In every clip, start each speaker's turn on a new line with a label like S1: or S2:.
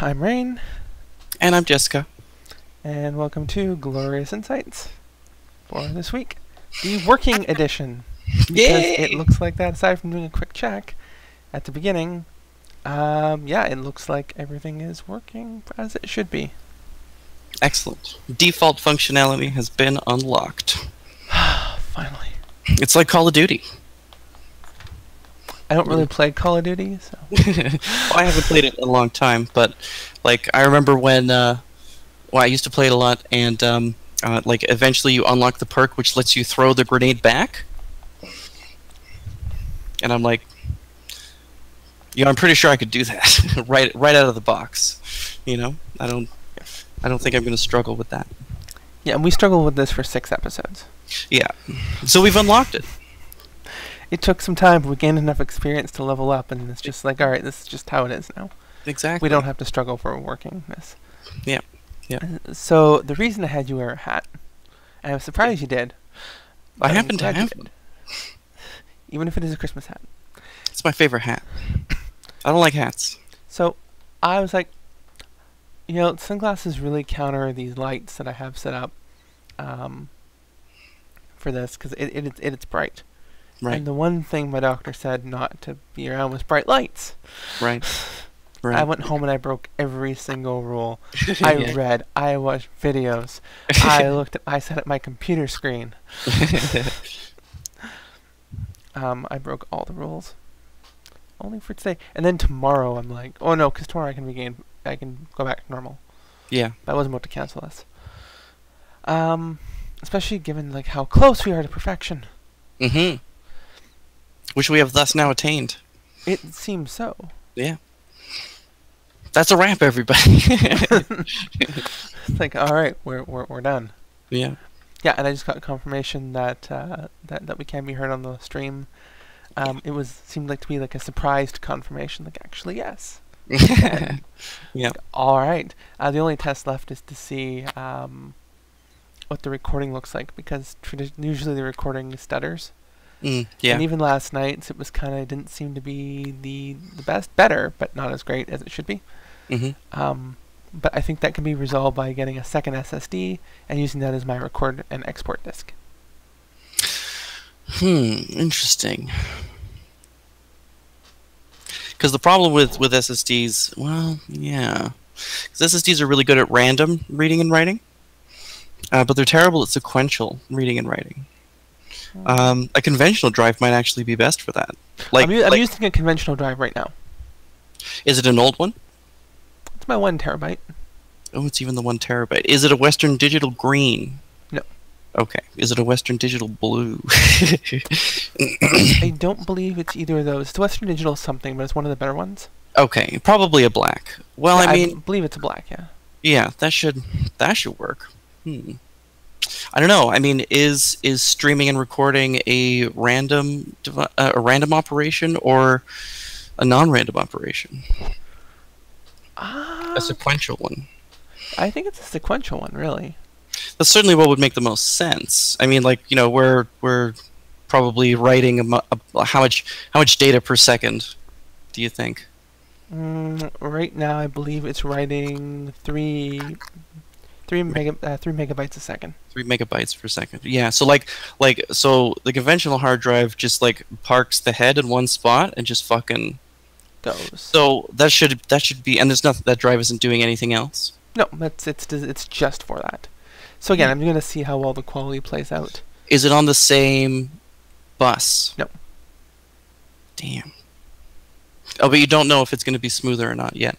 S1: I'm Rain,
S2: And I'm Jessica.
S1: and welcome to Glorious Insights for this week, the working edition. Because it looks like that. Aside from doing a quick check at the beginning, um, yeah, it looks like everything is working as it should be.
S2: Excellent. Default functionality has been unlocked.
S1: Finally,
S2: It's like Call of Duty.
S1: I don't really play Call of Duty, so
S2: well, I haven't played it in a long time, but like I remember when uh, well, I used to play it a lot, and um, uh, like eventually you unlock the perk which lets you throw the grenade back, and I'm like, you know, I'm pretty sure I could do that right right out of the box. You know, I don't, I don't think I'm going to struggle with that.
S1: yeah, and we struggled with this for six episodes.
S2: Yeah, so we've unlocked it.
S1: It took some time, but we gained enough experience to level up, and it's just like, all right, this is just how it is now.
S2: Exactly.
S1: We don't have to struggle for workingness.
S2: Yeah, yeah.
S1: Uh, So the reason I had you wear a hat, and I'm surprised you did.
S2: I happen to have one.
S1: even if it is a Christmas hat.
S2: It's my favorite hat. I don't like hats.
S1: So I was like, you know, sunglasses really counter these lights that I have set up um, for this because it, it, it, it's bright.
S2: Right.
S1: And the one thing my doctor said not to be around was bright lights.
S2: Right. Right.
S1: I went home and I broke every single rule. I
S2: Yeah.
S1: read, I watched videos, I looked at, I sat at my computer screen. Um, I broke all the rules. Only for today. And then tomorrow I'm like, oh no, because tomorrow I can regain, I can go back to normal.
S2: yeah.
S1: But I wasn't about to cancel this. Um, especially given like how close we are to perfection.
S2: Mm-hmm. Which we have thus now attained.
S1: It seems so.
S2: Yeah. That's a wrap, everybody.
S1: It's like, all right, we're we're we're done.
S2: yeah.
S1: Yeah, and I just got confirmation that uh, that that we can be heard on the stream. Um, it was seemed like to be like a surprised confirmation. Like, actually, yes.
S2: yeah.
S1: All right. Uh, the only test left is to see um, what the recording looks like because usually the recording stutters.
S2: Mm, yeah.
S1: And even last night's, it was kind of didn't seem to be the the best, better, but not as great as it should be.
S2: Mm-hmm.
S1: Um, but I think that can be resolved by getting a second SSD and using that as my record and export disk.
S2: Hmm. Interesting. Because the problem with with SSDs, well, yeah, because SSDs are really good at random reading and writing, uh, but they're terrible at sequential reading and writing. Um, a conventional drive might actually be best for that. Like,
S1: I'm, I'm
S2: like-
S1: using a conventional drive right now.
S2: is it an old one?
S1: It's my one terabyte.
S2: Oh, it's even the one terabyte. Is it a Western Digital green?
S1: No.
S2: Okay. Is it a Western Digital blue?
S1: I don't believe it's either of those. It's Western Digital something, but it's one of the better ones.
S2: okay, probably a black. Well,
S1: Yeah,
S2: I mean,
S1: believe it's a black. Yeah.
S2: yeah, that should that should work. Hmm. I don't know. I mean, is is streaming and recording a random devi- uh, a random operation or a non-random operation?
S1: Ah,
S2: A sequential one.
S1: I think it's a sequential one, really.
S2: That's certainly what would make the most sense. I mean, like you know, we're we're probably writing a, a, how much how much data per second? Do you think?
S1: Mm, right now, I believe it's writing three, three mega, uh, three megabytes a second.
S2: Three megabytes per second. Yeah. So like like so the conventional hard drive just like parks the head in one spot and just fucking.
S1: Goes.
S2: So that should that should be and there's nothing that drive isn't doing anything else.
S1: no, that's it's it's just for that. So again, I'm gonna see how well the quality plays out.
S2: Is it on the same bus?
S1: No.
S2: Damn. Oh, but you don't know if it's going to be smoother or not yet.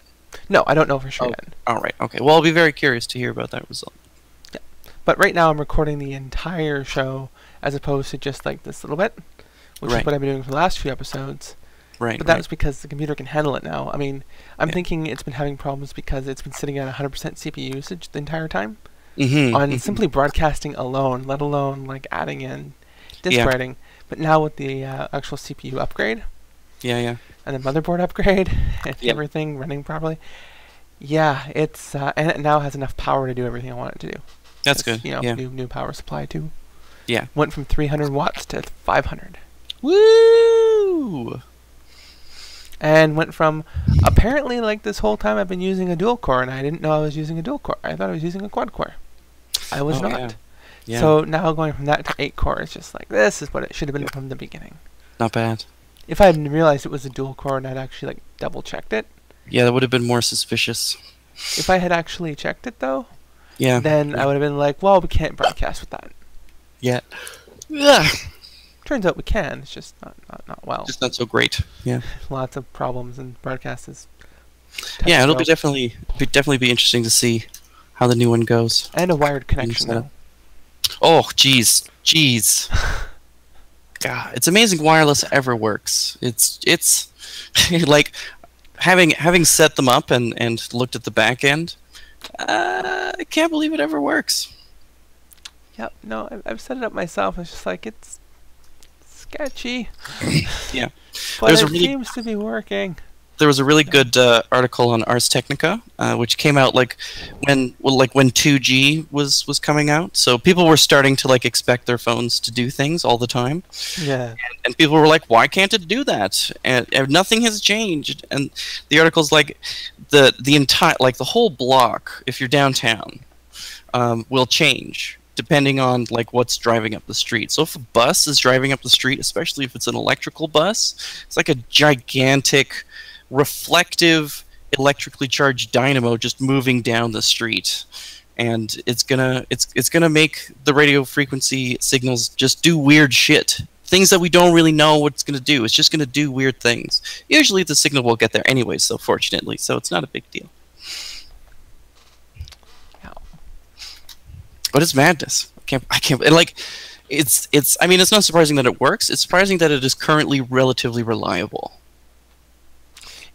S1: No, I don't know for sure
S2: Oh.
S1: yet.
S2: All right. Okay. Well, I'll be very curious to hear about that result. Yeah.
S1: But right now, I'm recording the entire show as opposed to just like this little bit, which
S2: Right.
S1: is what I've been doing for the last few episodes.
S2: Right.
S1: But
S2: right.
S1: was because the computer can handle it now. I mean, I'm
S2: Yeah.
S1: thinking it's been having problems because it's been sitting at 100% CPU usage the entire time
S2: Mhm,
S1: on
S2: mhm.
S1: simply broadcasting alone, let alone like adding in disk
S2: Yeah.
S1: writing. But now with the uh, actual CPU upgrade
S2: Yeah, yeah.
S1: And the motherboard upgrade and
S2: Yep.
S1: everything running properly, yeah, it's uh, and it now has enough power to do everything I want it to do.
S2: That's
S1: It's,
S2: good.
S1: You know,
S2: yeah.
S1: new new power supply too.
S2: Yeah.
S1: Went from 300 watts to 500.
S2: Woo!
S1: and went from apparently like this whole time I've been using a dual core, and I didn't know I was using a dual core. I thought I was using a quad core. I was
S2: Oh,
S1: not.
S2: yeah. Yeah,
S1: So now going from that to eight core, it's just like this is what it should have been from the beginning.
S2: not bad.
S1: If I hadn't realized it was a dual core and I'd actually like double checked it,
S2: Yeah, that would have been more suspicious.
S1: if I had actually checked it though,
S2: Yeah.
S1: then I would have been like, well, we can't broadcast with that.
S2: yeah. Ugh,
S1: Turns out we can. It's just not not, not well.
S2: just not so great. Yeah.
S1: Lots of problems and broadcast is.
S2: Yeah, it'll be definitely be definitely be interesting to see how the new one goes.
S1: and a wired connection.
S2: setup. Oh, jeez, jeez. God, it's amazing wireless ever works. It's it's like having having set them up and and looked at the back end. Uh, I can't believe it ever works.
S1: Yep. No, I've, I've set it up myself. It's just like it's sketchy.
S2: Yeah.
S1: But
S2: There's
S1: it
S2: really-
S1: seems to be working.
S2: There was a really good uh, article on Ars Technica, uh, which came out like when well, like when 2G was was coming out. So people were starting to like expect their phones to do things all the time.
S1: Yeah.
S2: and people were like, "Why can't it do that?" And, and nothing has changed. And the article's like, the the entire like the whole block, if you're downtown, um, will change depending on like what's driving up the street. So if a bus is driving up the street, especially if it's an electrical bus, it's like a gigantic, reflective, electrically charged dynamo just moving down the street. And it's gonna it's it's gonna make the radio frequency signals just do weird shit things that we don't really know what it's going to do. It's just going to do weird things. Usually the signal will get there anyway, so fortunately, so it's not a big deal. But it's madness. I can't. I can't. and, Like, it's it's. I mean, it's not surprising that it works. It's surprising that it is currently relatively reliable.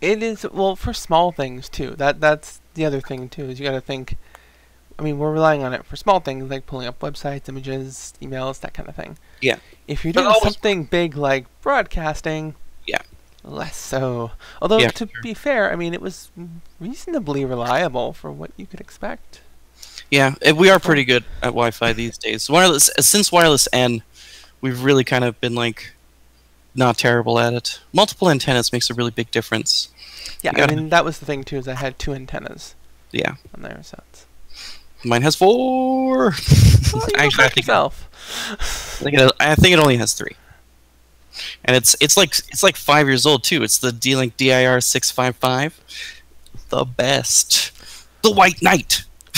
S1: It is well for small things too. That that's the other thing too. Is you got to think. I mean, we're relying on it for small things like pulling up websites, images, emails, that kind of thing.
S2: Yeah.
S1: If you're doing something big like broadcasting,
S2: Yeah.
S1: less so. Although
S2: Yeah,
S1: to
S2: sure.
S1: be fair, I mean, it was reasonably reliable for what you could expect.
S2: Yeah, eh, we are pretty good at Wi-Fi these days. Wireless since wireless N, we've really kind of been like not terrible at it. Multiple antennas makes a really big difference.
S1: Yeah, I mean that was the thing too. Is I had two antennas
S2: Yeah,
S1: on there, so it's.
S2: mine has four.
S1: Well,
S2: Actually, I think
S1: yourself.
S2: I think, it, I think it only has three. And it's it's like it's like five years old too. It's the D-Link DIR six five five, the best, the White Knight.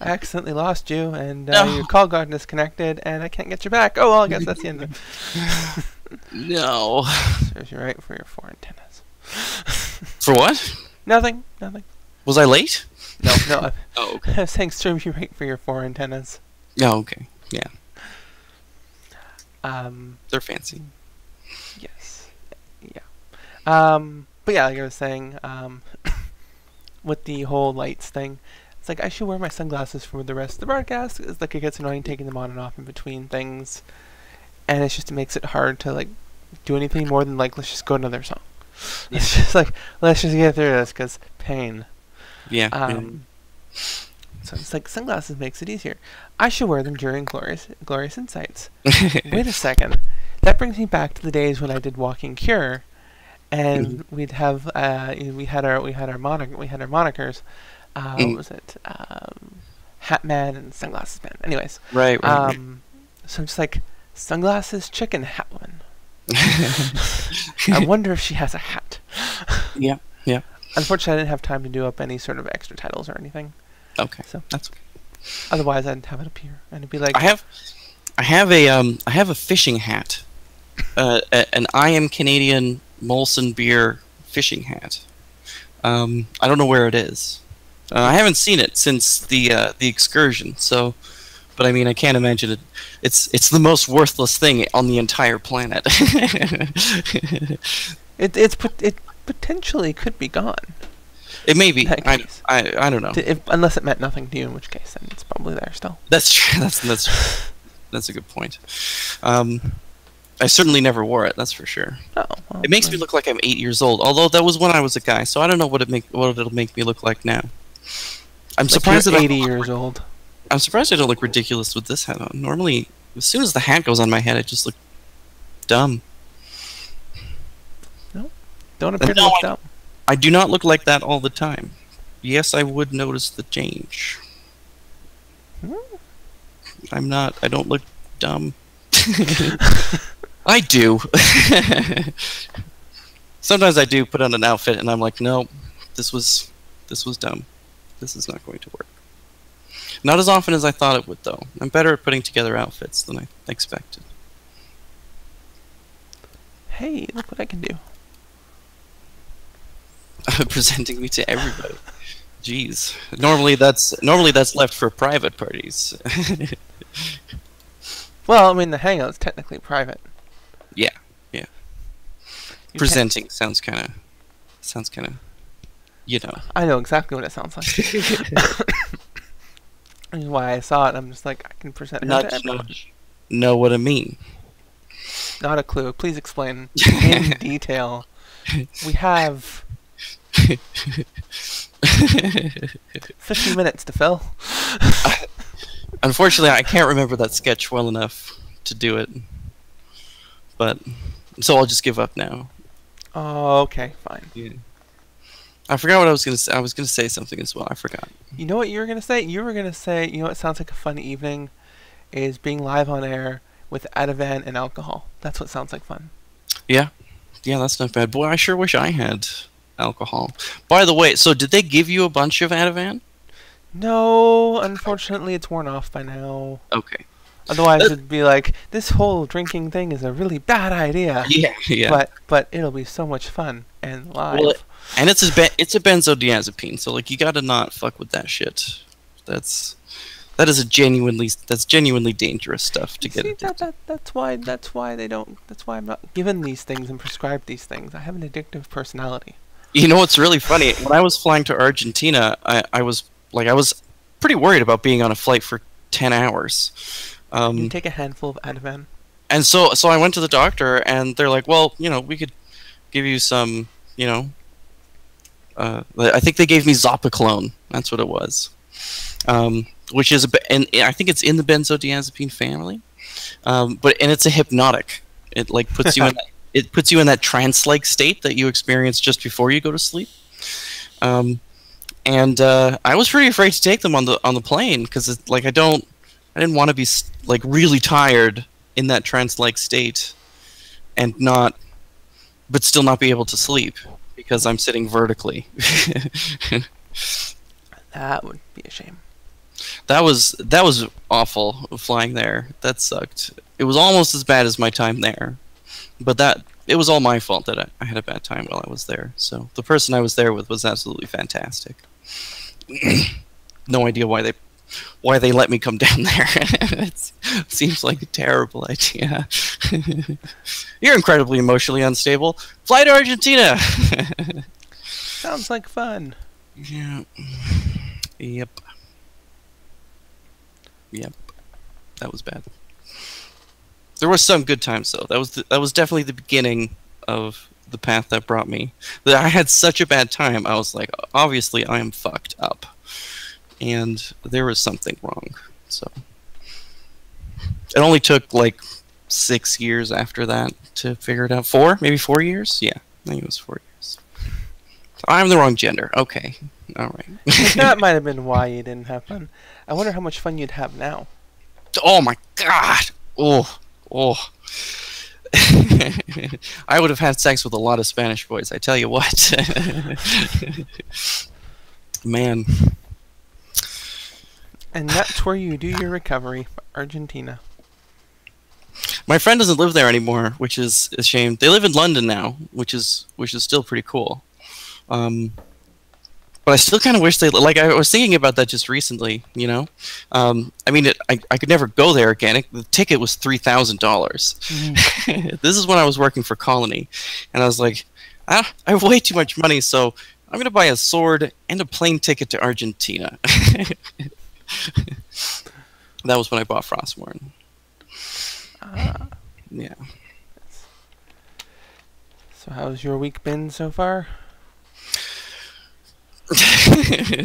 S1: I accidentally lost you, and uh,
S2: No.
S1: your call got disconnected, and I can't get you back. Oh well, I guess that's the end of it.
S2: no,
S1: Serves you right for your four antennas.
S2: for what?
S1: Nothing, nothing.
S2: Was I late?
S1: No, no. I-
S2: Oh, okay.
S1: I was saying serves you right for your four antennas.
S2: Oh, okay. Yeah,
S1: Um,
S2: they're fancy.
S1: yes, yeah. Um, but yeah, like I was saying, um, with the whole lights thing, it's like I should wear my sunglasses for the rest of the broadcast. It's like it gets annoying taking them on and off in between things, and it's just it makes it hard to like do anything more than like let's just go another song. It's just like let's just get through this because pain.
S2: Yeah. yeah.
S1: Um, so it's like sunglasses makes it easier. I should wear them during glorious glorious insights. Wait a second. That brings me back to the days when I did Walking Cure, and we'd have uh, we had our we had our moniker we had our monikers. Uh,
S2: Mm.
S1: What was it? Um, Hat Man and Sunglasses Man. Anyways,
S2: right. right.
S1: um, so I'm just like sunglasses chicken hat woman.
S2: right.
S1: I wonder if she has a hat.
S2: yeah. Yeah.
S1: Unfortunately, I didn't have time to do up any sort of extra titles or anything.
S2: Okay.
S1: So
S2: That's okay.
S1: otherwise, I'd have it up here and it'd be like
S2: I have, I have a um, I have a fishing hat, uh, a, an I am Canadian Molson beer fishing hat. Um, I don't know where it is. Uh, I haven't seen it since the uh, the excursion. So, but I mean, I can't imagine it. It's it's the most worthless thing on the entire planet.
S1: It it's it potentially could be gone.
S2: it may be. I. I I don't know.
S1: If, unless it meant nothing to you, in which case then it's probably there still.
S2: That's true. That's that's that's a good point. Um, I certainly never wore it. That's for sure.
S1: Oh, well,
S2: It makes me look like I'm eight years old. Although that was when I was a guy, so I don't know what it make what it'll make me look like now. I'm
S1: like
S2: surprised that
S1: 80
S2: don't look
S1: years
S2: ri-
S1: old.
S2: I'm surprised I don't look ridiculous with this hat on. Normally, as soon as the hat goes on my head, I just look dumb.
S1: Don't appear to look
S2: I-
S1: dumb.
S2: I do not look like that all the time. Yes, I would notice the change.
S1: Hmm.
S2: I'm not. I don't look dumb. I do. Sometimes I do put on an outfit and I'm like, no, this was this was dumb. This is not going to work. Not as often as I thought it would, though. I'm better at putting together outfits than I expected.
S1: Hey, look what I can do.
S2: Presenting me to everybody. Jeez. Normally that's normally that's left for private parties.
S1: Well, I mean, the hangout's technically private.
S2: Yeah, yeah.
S1: You
S2: Presenting sounds kind of sounds kind of you know.
S1: I know exactly what it sounds like. Why I saw it. I'm just like, I can present her to everyone.
S2: Know what I mean?
S1: Not a clue. Please explain in detail. We have 50 minutes to fill.
S2: Unfortunately, I can't remember that sketch well enough to do it. But so I'll just give up now.
S1: Oh, okay, fine.
S2: Yeah. I forgot what I was gonna say. I was gonna say something as well. I forgot.
S1: You know what you were gonna say? You were gonna say, you know what sounds like a fun evening, is being live on air with Ativan and alcohol. That's what sounds like fun.
S2: Yeah, yeah, that's not bad. Boy, I sure wish I had alcohol. By the way, so did they give you a bunch of Ativan?
S1: No, unfortunately, it's worn off by now.
S2: Okay.
S1: Otherwise,
S2: Uh,
S1: it'd be like this whole drinking thing is a really bad idea.
S2: Yeah, yeah.
S1: But but it'll be so much fun and live.
S2: Well, it- and it's a it's a benzodiazepine, so like you gotta not fuck with that shit. That's that is a genuinely that's genuinely dangerous stuff to get.
S1: See,
S2: addicted
S1: that, that, that's why that's why they don't. That's why I'm not given these things and prescribed these things. I have an addictive personality.
S2: You know what's really funny? When I was flying to Argentina, I, I was like I was pretty worried about being on a flight for ten hours.
S1: you
S2: Um,
S1: take a handful of Ativan.
S2: and so so I went to the doctor, and they're like, "Well, you know, we could give you some, you know." Uh, I think they gave me Zopiclone. That's what it was, um, which is a, and I think it's in the benzodiazepine family, um, but and it's a hypnotic. It like puts you in that, it puts you in that trance-like state that you experience just before you go to sleep. Um, and uh, I was pretty afraid to take them on the on the plane because it's like I don't I didn't want to be like really tired in that trance-like state and not but still not be able to sleep because I'm sitting vertically.
S1: That would be a shame.
S2: that was that was awful flying there. That sucked. It was almost as bad as my time there. But that it was all my fault that I, I had a bad time while I was there. So the person I was there with was absolutely fantastic. no idea why they why they let me come down there. it seems like a terrible idea. You're incredibly emotionally unstable. Fly to Argentina.
S1: Sounds like fun.
S2: yeah. Yep. Yep. That was bad. There were some good times though. That was the, that was definitely the beginning of the path that brought me. That I had such a bad time. I was like, obviously, I am fucked up, and there was something wrong. So it only took like six years after that to figure it out. Four, maybe four years. Yeah, I think it was four years. I'm the wrong gender. Okay, all right.
S1: that might have been why you didn't have fun. I wonder how much fun you'd have now.
S2: Oh my god! Oh, oh. I would have had sex with a lot of Spanish boys. I tell you what. Man,
S1: And that's where you do your recovery, Argentina.
S2: my friend doesn't live there anymore, which is a shame. They live in London now, which is which is still pretty cool. Um, but I still kind of wish they like. I was thinking about that just recently. You know, um, I mean, it, I I could never go there again. It, the ticket was three thousand dollars. this is when I was working for Colony, and I was like, ah, I have way too much money, so I'm gonna buy a sword and a plane ticket to Argentina. that was when I bought Frostborn.
S1: Ah,
S2: Yeah.
S1: so how's your week been so far?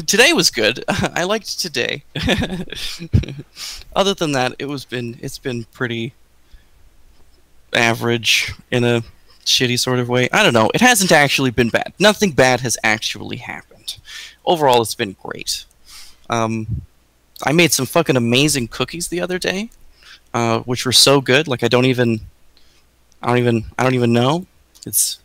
S2: today was good. I liked today. Other than that, it was been it's been pretty average in a shitty sort of way. I don't know. It hasn't actually been bad. Nothing bad has actually happened. Overall, it's been great. Um, I made some fucking amazing cookies the other day, uh, which were so good. Like I don't even, I don't even, I don't even know. It's,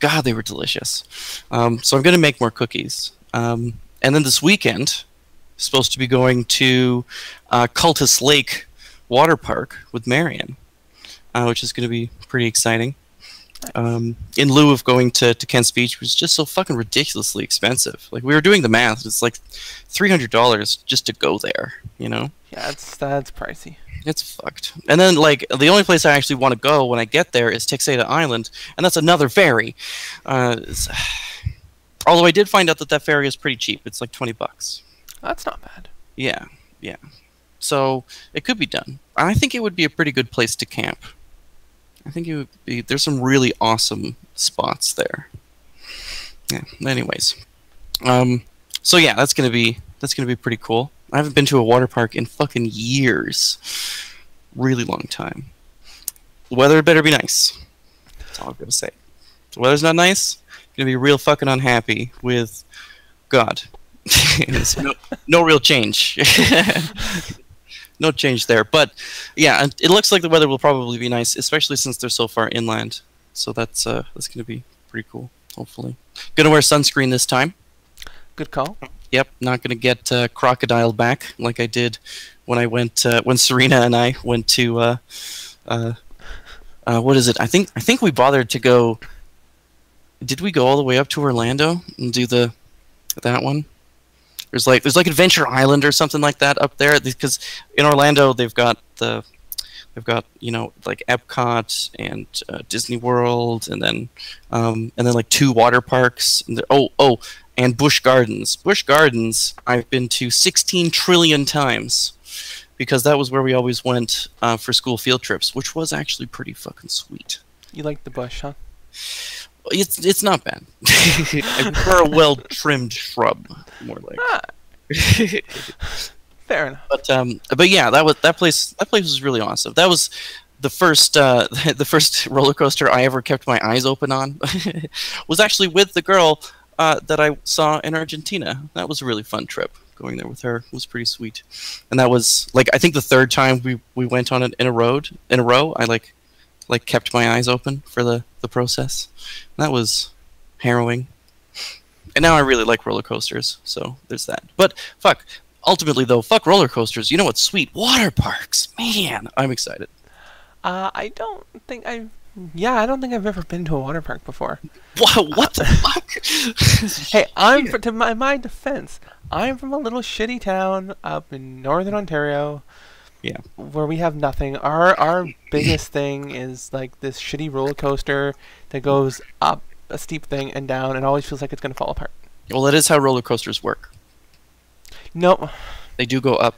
S2: God, they were delicious. Um, so I'm gonna make more cookies. Um, and then this weekend, supposed to be going to uh, Cultus Lake Water Park with Marion, uh, which is going to be pretty exciting. Um, in lieu of going to, to Kent's Beach, which was just so fucking ridiculously expensive. Like we were doing the math, it's like three hundred dollars just to go there. You know?
S1: Yeah, that's that's pricey.
S2: It's fucked. And then like the only place I actually want to go when I get there is Texada Island, and that's another ferry. Uh, although I did find out that that ferry is pretty cheap. It's like twenty bucks.
S1: That's not bad.
S2: Yeah, yeah. So it could be done. I think it would be a pretty good place to camp. I think it would be. There's some really awesome spots there. Yeah. Anyways, um, so yeah, that's gonna be that's gonna be pretty cool. I haven't been to a water park in fucking years. Really long time. The weather better be nice. That's all I'm gonna say. If the weather's not nice, gonna be real fucking unhappy with God. no, no real change. no change there. But yeah, it looks like the weather will probably be nice, especially since they're so far inland. So that's uh, that's gonna be pretty cool. Hopefully, gonna wear sunscreen this time.
S1: Good call.
S2: Yep, not gonna get uh, crocodile back like I did when I went uh, when Serena and I went to uh, uh, uh, what is it? I think I think we bothered to go. Did we go all the way up to Orlando and do the that one? There's like there's like Adventure Island or something like that up there because in Orlando they've got the they've got you know like Epcot and uh, Disney World and then um, and then like two water parks. And oh oh and Busch Gardens. Busch Gardens I've been to 16 trillion times because that was where we always went uh, for school field trips, which was actually pretty fucking sweet.
S1: You like the bush, huh?
S2: It's it's not bad. I prefer a well trimmed shrub, more like.
S1: Ah. Fair enough.
S2: But um, but yeah, that was that place. That place was really awesome. That was the first uh, the first roller coaster I ever kept my eyes open on. was actually with the girl uh, that I saw in Argentina. That was a really fun trip. Going there with her was pretty sweet, and that was like I think the third time we, we went on it in a road in a row. I like like kept my eyes open for the the process. That was harrowing. And now I really like roller coasters, so there's that. But fuck, ultimately though, fuck roller coasters. You know what's sweet? Water parks. Man, I'm excited.
S1: Uh, I don't think I've Yeah, I don't think I've ever been to a water park before.
S2: What? What the fuck?
S1: Hey, I'm for, to my, my defense. I'm from a little shitty town up in northern Ontario.
S2: Yeah.
S1: Where we have nothing. Our our biggest thing is like this shitty roller coaster that goes up a steep thing and down and always feels like it's gonna fall apart.
S2: Well, that is how roller coasters work.
S1: No.
S2: They do go up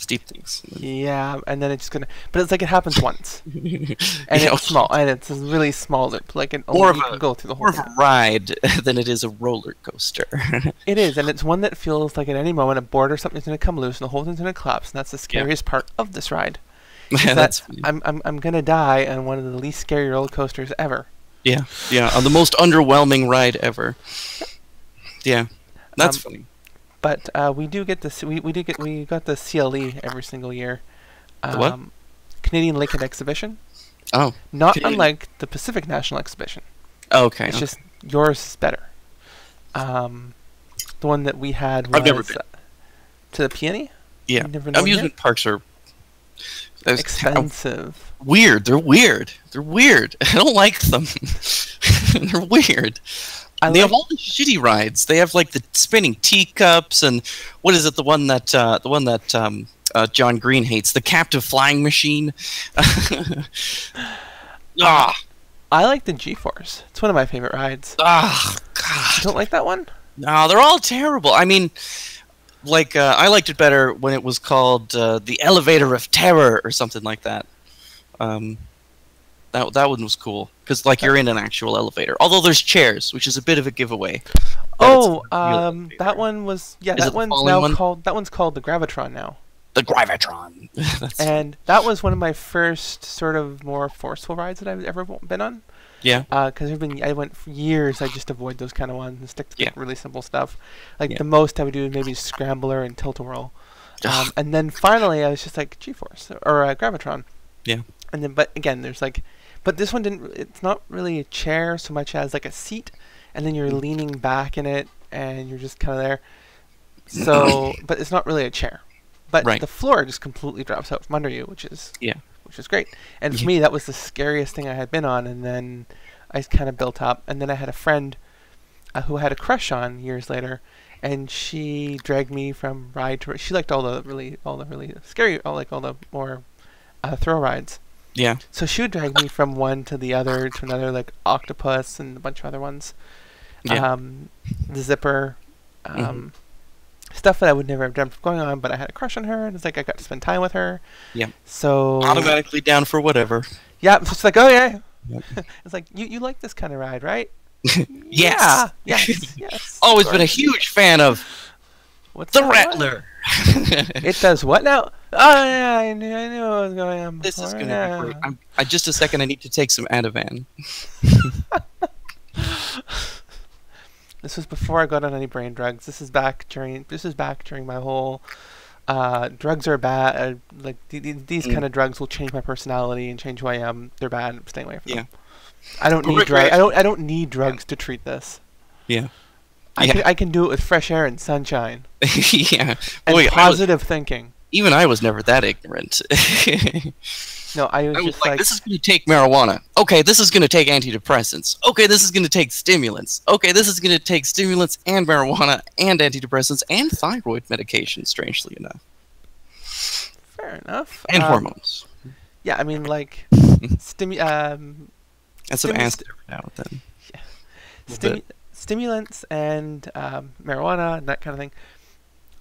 S2: steep things.
S1: Yeah, and then it's just gonna. But it's like it happens once, and
S2: Yeah,
S1: it's small, and it's a really small loop. Like it
S2: More
S1: only
S2: of
S1: you
S2: a-
S1: can go through the whole.
S2: More of a ride than it is a roller coaster.
S1: It is, and it's one that feels like at any moment a board or something's gonna come loose and the whole thing's gonna collapse, and that's the scariest part of this ride. that
S2: That's funny.
S1: I'm, I'm I'm gonna die on one of the least scary roller coasters ever.
S2: yeah, yeah, on the most underwhelming ride ever. Yeah, that's
S1: Um,
S2: funny.
S1: But uh, we do get this. We we do get we got the CLE every single year. Um,
S2: The what?
S1: Canadian Lakehead Exhibition.
S2: Oh,
S1: Not
S2: Canadian-
S1: unlike the Pacific National Exhibition.
S2: okay.
S1: It's
S2: okay.
S1: just yours is better. Um, the one that we had was
S2: I've never been.
S1: uh, to the PNE.
S2: yeah. Amusement parks are
S1: Expensive.
S2: weird. They're weird. They're weird. I don't like them. They're weird.
S1: I
S2: they
S1: like,
S2: have all the shitty rides. They have like the spinning teacups and what is it? The one that uh, the one that um, uh, John Green hates, the captive flying machine. ah,
S1: I like the G-Force. It's one of my favorite rides.
S2: ah,
S1: You
S2: God.
S1: don't like that one?
S2: No, they're all terrible. I mean, like uh, I liked it better when it was called uh, the Elevator of Terror or something like that. Um, that that one was cool because like you're in an actual elevator. Although there's chairs, which is a bit of a giveaway.
S1: Oh, um, that one was yeah.
S2: Is
S1: that one's now
S2: one?
S1: called that one's called the Gravitron now.
S2: the Gravitron.
S1: And that was one of my first sort of more forceful rides that I've ever been on.
S2: yeah,
S1: Because I've been I went for years. I just avoid those kind of ones and stick to
S2: Yeah.
S1: really simple stuff. Like
S2: Yeah.
S1: the most I would do is maybe Scrambler and Tilt a Whirl. Um, and then finally, I was just like G-force or uh, Gravitron.
S2: Yeah.
S1: And then, but again, there's like, but this one didn't. It's not really a chair so much as like a seat, and then you're leaning back in it, and you're just kind of there. So, but it's not really a chair. But
S2: Right.
S1: the floor just completely drops out from under you, which is
S2: Yeah.
S1: which is great. And for
S2: Yeah.
S1: me, that was the scariest thing I had been on. And then I kind of built up. And then I had a friend uh, who I had a crush on years later, and she dragged me from ride to. She liked all the really, all the really scary, all like all the more uh, thrill rides.
S2: Yeah,
S1: So she would drag me from one to the other to another, like octopus and a bunch of other ones.
S2: yeah.
S1: Um, the zipper. Um,
S2: Mhm.
S1: Stuff that I would never have dreamt of going on, but I had a crush on her, and it's like I got to spend time with her.
S2: Yeah.
S1: So
S2: Automatically down for whatever.
S1: yeah, it's like, oh yeah.
S2: Yep.
S1: it's like you, you like this kind of ride, right?
S2: Yes.
S1: Yeah. Yes. Yes.
S2: Always been a huge fan of
S1: What's
S2: the? Rattler.
S1: It does what now? Oh yeah, I knew, I knew what was going on.
S2: this is gonna
S1: yeah.
S2: be great. I'm, I, just a second. I need to take some Ativan.
S1: This was before I got on any brain drugs. This is back during. This is back during my whole. Uh, drugs are bad. Uh, like th- th- these
S2: Mm.
S1: kind of drugs will change my personality and change who I am. They're bad. I'm staying away from
S2: Yeah.
S1: them. I don't
S2: But
S1: need drugs. I don't. I don't need drugs to treat this.
S2: Yeah.
S1: I
S2: Yeah.
S1: can. I can do it with fresh air and sunshine
S2: yeah.
S1: and
S2: Boy, I was,
S1: positive thinking.
S2: Even I was never that ignorant.
S1: No, I was
S2: I was
S1: just
S2: like,
S1: like,
S2: this is going to take marijuana. Okay, this is going to take antidepressants. Okay, this is going to take stimulants. Okay, this is going to take stimulants and marijuana and antidepressants and thyroid medication, strangely enough,
S1: fair enough.
S2: and
S1: Um,
S2: hormones.
S1: Yeah, I mean like stimu- um,
S2: And some
S1: stimu-
S2: acid every now and then. Little
S1: stimu- stimulants and um, marijuana and that kind of thing.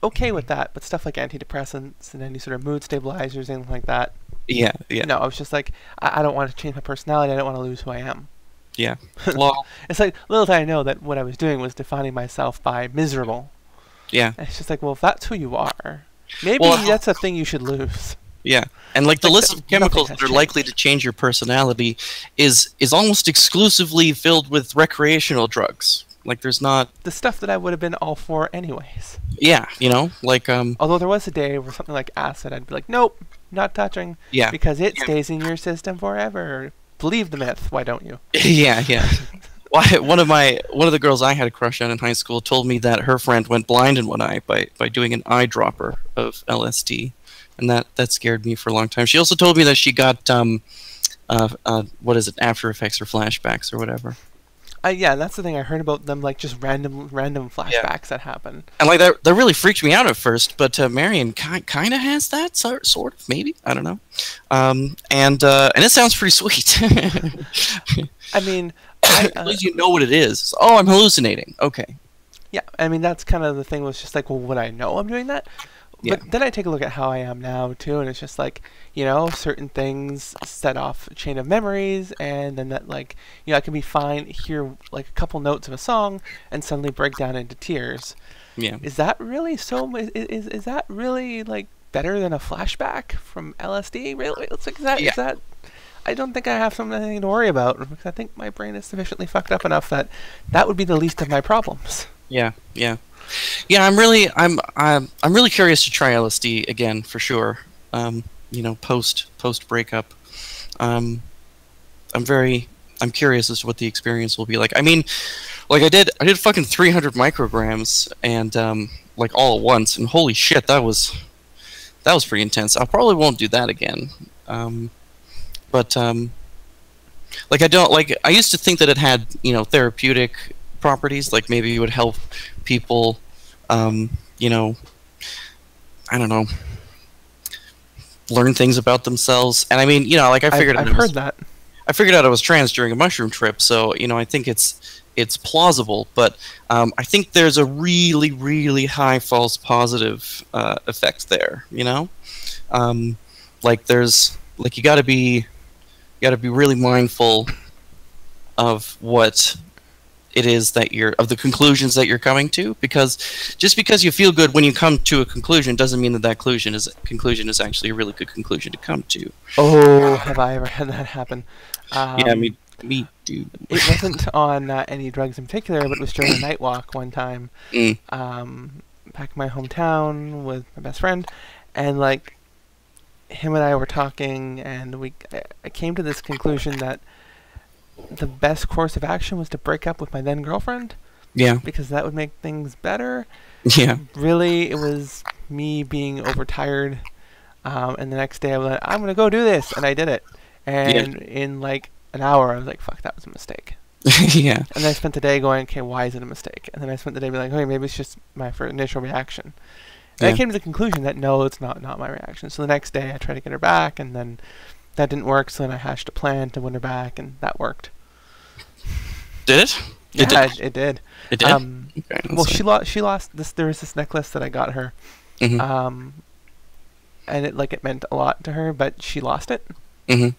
S1: Okay with that, but stuff like antidepressants and any sort of mood stabilizers, anything like that.
S2: Yeah, yeah,
S1: No, I was just like, I, I don't want to change my personality. I don't want to lose who I am.
S2: yeah. well,
S1: It's like little did I know that what I was doing was defining myself by miserable.
S2: yeah,
S1: And it's just like, well, if that's who you are, maybe
S2: Well,
S1: that's a thing you should lose.
S2: yeah. And like the
S1: Like,
S2: list of chemicals that are likely to change your personality is is almost exclusively filled with recreational drugs. Like there's not,
S1: The stuff that I would have been all for anyways.
S2: yeah, you know, like um,
S1: Although there was a day where something like acid, I'd be like, nope, not touching,
S2: yeah,
S1: because it
S2: Yeah.
S1: stays in your system forever. Believe the myth. Why don't you?
S2: yeah, yeah. Why, one of my one of the girls I had a crush on in high school told me that her friend went blind in one eye by by doing an eyedropper of LSD, and that that scared me for a long time. She also told me that she got um, uh, uh, what is it, After Effects or flashbacks or whatever,
S1: Uh, yeah, that's the thing. I heard about them, like just random, random flashbacks that happen.
S2: and like that that really freaked me out at first. But uh, Marion ki- kind of has that sort sort of maybe I don't know, um, and uh, and it sounds pretty sweet.
S1: I mean, I,
S2: At
S1: uh,
S2: least you know what it is. Oh, I'm hallucinating. Okay.
S1: yeah, I mean that's kind of the thing. Was just like, well, would I know I'm doing that?
S2: Yeah.
S1: But then I take a look at how I am now too, and it's just like, you know, certain things set off a chain of memories, and then that like, you know, I can be fine, hear like a couple notes of a song, and suddenly break down into tears.
S2: Yeah.
S1: Is that really so? Is is, is that really like better than a flashback from LSD? Really? It's like is that is
S2: Yeah.
S1: that? I don't think I have something to worry about because I think my brain is sufficiently fucked up enough that that would be the least of my problems.
S2: Yeah, yeah, yeah. I'm really, I'm, I'm, I'm really curious to try LSD again for sure. Um, you know, post post breakup. Um, I'm very, I'm curious as to what the experience will be like. I mean, like I did, I did fucking 300 micrograms and um, like all at once, and holy shit, that was, that was pretty intense. I probably won't do that again. Um, but um, like I don't like. I used to think that it had, you know, therapeutic properties like maybe it would help people um, you know i don't know learn things about themselves and i mean you know like i
S1: I've,
S2: figured
S1: I've
S2: out I, was,
S1: heard that.
S2: I figured out i was trans during a mushroom trip so you know i think it's it's plausible but um, i think there's a really really high false positive uh, effect there you know um, like there's like you got to be you got to be really mindful of what it is that you're of the conclusions that you're coming to because just because you feel good when you come to a conclusion doesn't mean that that conclusion is conclusion is actually a really good conclusion to come to
S1: Oh, have I ever had that happen? Um,
S2: yeah me me too
S1: it wasn't on uh, any drugs in particular, but it was during a night walk one time.
S2: Mm.
S1: Um, back in my hometown with my best friend, and like him and I were talking, and we I- I came to this conclusion that the best course of action was to break up with my then girlfriend
S2: yeah
S1: because that would make things better.
S2: yeah
S1: Really, it was me being overtired. Um, and the next day I was like, I'm gonna go do this, and I did it. And in like an hour, I was like, fuck, that was a mistake.
S2: yeah
S1: And I spent the day going, okay, why is it a mistake? And then I spent the day being like, okay, maybe it's just my first initial reaction. And I came to the conclusion that no, it's not not my reaction. So the next day I tried to get her back, and then that didn't work. So then I hashed a plan to win her back, and that worked.
S2: did it
S1: Yeah,
S2: it did
S1: it, it did.
S2: it did
S1: Um,
S2: okay,
S1: well, she lost. She lost this. There was this necklace that I got her,
S2: Mhm.
S1: um, and it like it meant a lot to her, but she lost it.
S2: Mhm.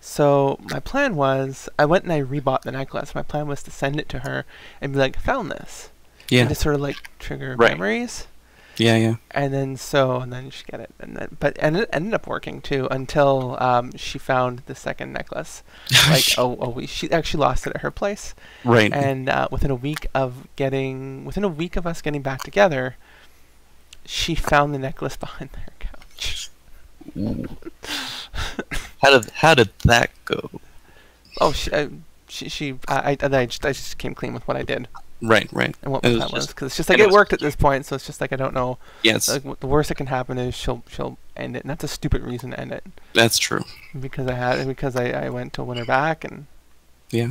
S1: So my plan was, I went and I rebought the necklace. My plan was to send it to her and be like, "Found this,"
S2: yeah
S1: and just sort of like trigger
S2: Right.
S1: memories.
S2: Yeah yeah.
S1: And then so, and then she get it, and then but and it ended up working too until um, she found the second necklace. Like oh, oh, we, she actually lost it at her place,
S2: right.
S1: And uh, within a week of getting, within a week of us getting back together, she found the necklace behind their couch.
S2: how did how did that go?
S1: Oh, she, uh, she, she, I, I, I just, I just came clean with what I did
S2: right right
S1: and what my
S2: was
S1: because it's just like
S2: it
S1: it worked at this point, so it's just like I don't know.
S2: yes
S1: Like the worst that can happen is she'll, she'll end it, and that's a stupid reason to end it
S2: that's true
S1: because I had because I, I went to win her back and
S2: yeah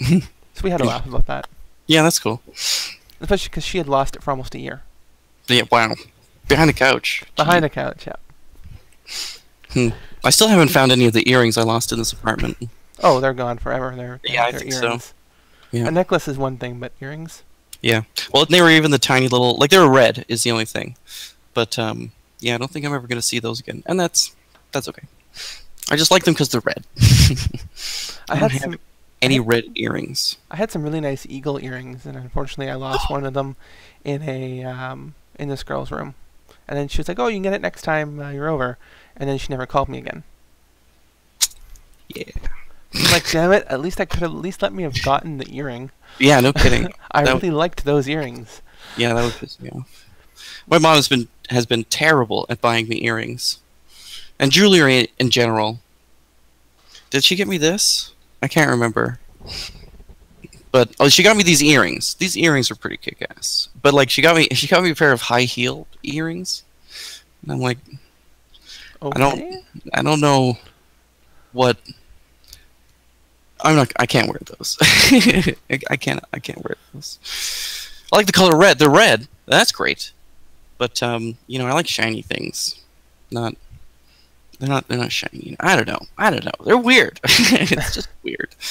S1: so we had a laugh about that,
S2: yeah that's cool
S1: especially because she had lost it for almost a year
S2: yeah wow behind the couch
S1: behind a couch. Yeah. Hmm.
S2: I still haven't found any of the earrings I lost in this apartment.
S1: Oh, they're gone forever. They're,
S2: Yeah, I
S1: they're
S2: think so. Yeah.
S1: A necklace is one thing, but earrings.
S2: Yeah. Well, they were even the tiny little, like they were red is the only thing. But um, yeah, I don't think I'm ever gonna see those again, and that's that's okay. I just like them because they're red.
S1: I
S2: I
S1: had
S2: don't
S1: some.
S2: have any red earrings.
S1: I had some really nice eagle earrings, and unfortunately, I lost one of them in a um, in this girl's room. And then she was like, "Oh, you can get it next time uh, you're over." And then she never called me again.
S2: Yeah.
S1: Like, damn it! At least I could have at least let me have gotten the earring.
S2: Yeah, no kidding.
S1: I
S2: That
S1: really liked those earrings.
S2: yeah, that would piss me off. My mom has been has been terrible at buying me earrings, and jewelry in general. Did she get me this? I can't remember. But oh, she got me these earrings. These earrings are pretty kick-ass. But like, she got me she got me a pair of high heel earrings, and I'm like,
S1: Okay.
S2: don't- I don't know what. I'm not. I can't wear those. I, I can't. I can't wear those. I like the color red. They're red. That's great. But um, you know, I like shiny things. Not. They're not. They're not shiny. I don't know. I don't know. They're weird. it's just weird.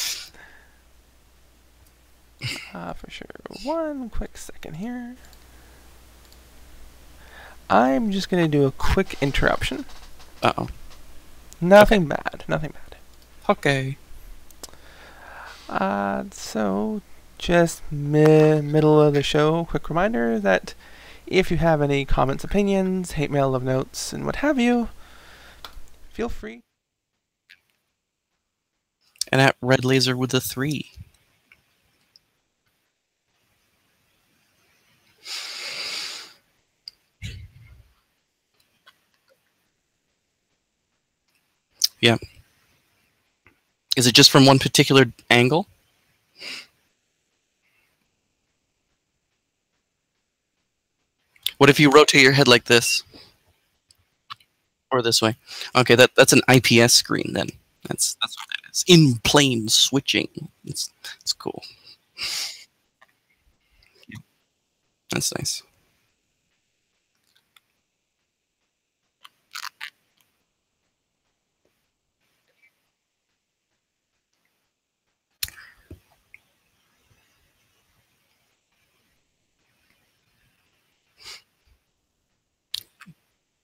S1: Uh, for sure. One quick second here. I'm just gonna do a quick interruption.
S2: Uh oh.
S1: Nothing bad. Nothing bad.
S2: Okay.
S1: Uh, so just mi- middle of the show, quick reminder that if you have any comments, opinions, hate mail, love notes, and what have you, feel free.
S2: And at red laser with a three. Yeah. Is it just from one particular angle? What if you rotate your head like this? Or this way? Okay, that that's an IPS screen then. That's that's what that is. In plane switching. It's it's cool. That's nice.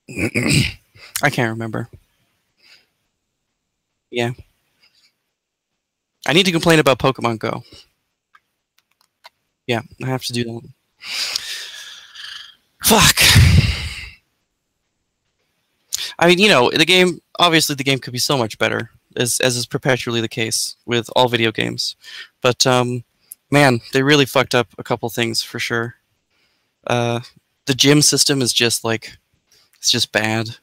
S2: I can't remember. Yeah. I need to complain about Pokemon Go. Yeah, I have to do that. Fuck. I mean, you know, the game. Obviously, the game could be so much better, as as is perpetually the case with all video games. But um, man, they really fucked up a couple things for sure. Uh, the gym system is just like, it's just bad.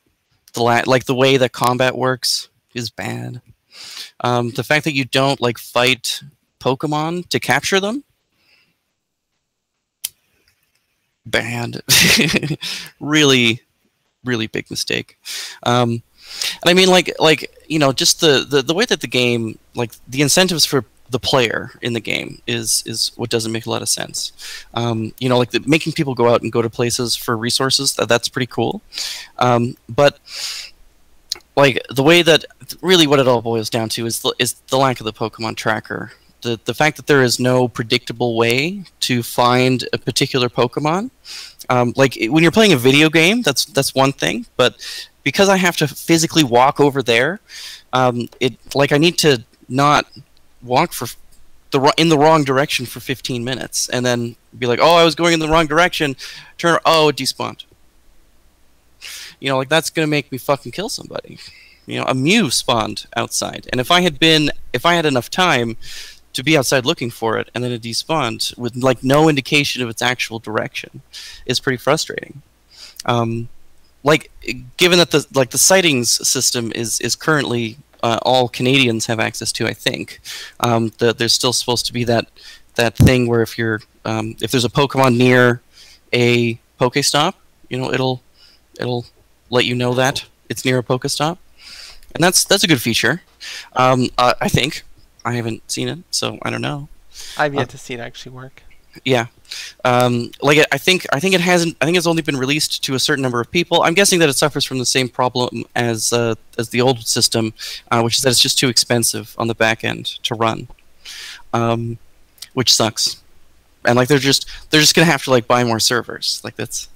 S2: The like the way that combat works is bad. Um, the fact that you don't like fight Pokemon to capture them, bad. really, really big mistake. Um, and I mean, like, like you know, just the, the the way that the game, like, the incentives for the player in the game is is what doesn't make a lot of sense. Um, you know, like the, making people go out and go to places for resources. That, that's pretty cool. Um, but like the way that really what it all boils down to is the, is the lack of the Pokemon tracker. The, the fact that there is no predictable way to find a particular Pokemon. Um, like when you're playing a video game, that's that's one thing. But because I have to physically walk over there, um, it like I need to not walk for the in the wrong direction for 15 minutes and then be like, oh, I was going in the wrong direction. Turn, oh, it despawned you know, like that's gonna make me fucking kill somebody. You know, a Mew spawned outside, and if I had been, if I had enough time to be outside looking for it, and then it despawned with like no indication of its actual direction, is pretty frustrating. Um, like, given that the like the sightings system is is currently uh, all Canadians have access to, I think um, the, there's still supposed to be that that thing where if you're um, if there's a Pokemon near a Pokestop, you know, it'll it'll let you know that it's near a Pokestop, and that's that's a good feature. Um, uh, I think I haven't seen it, so I don't know.
S1: I've yet uh, to see it actually work.
S2: Yeah, um, like I think I think it hasn't. I think it's only been released to a certain number of people. I'm guessing that it suffers from the same problem as uh, as the old system, uh, which is that it's just too expensive on the back end to run, um, which sucks. And like they're just they're just gonna have to like buy more servers. Like that's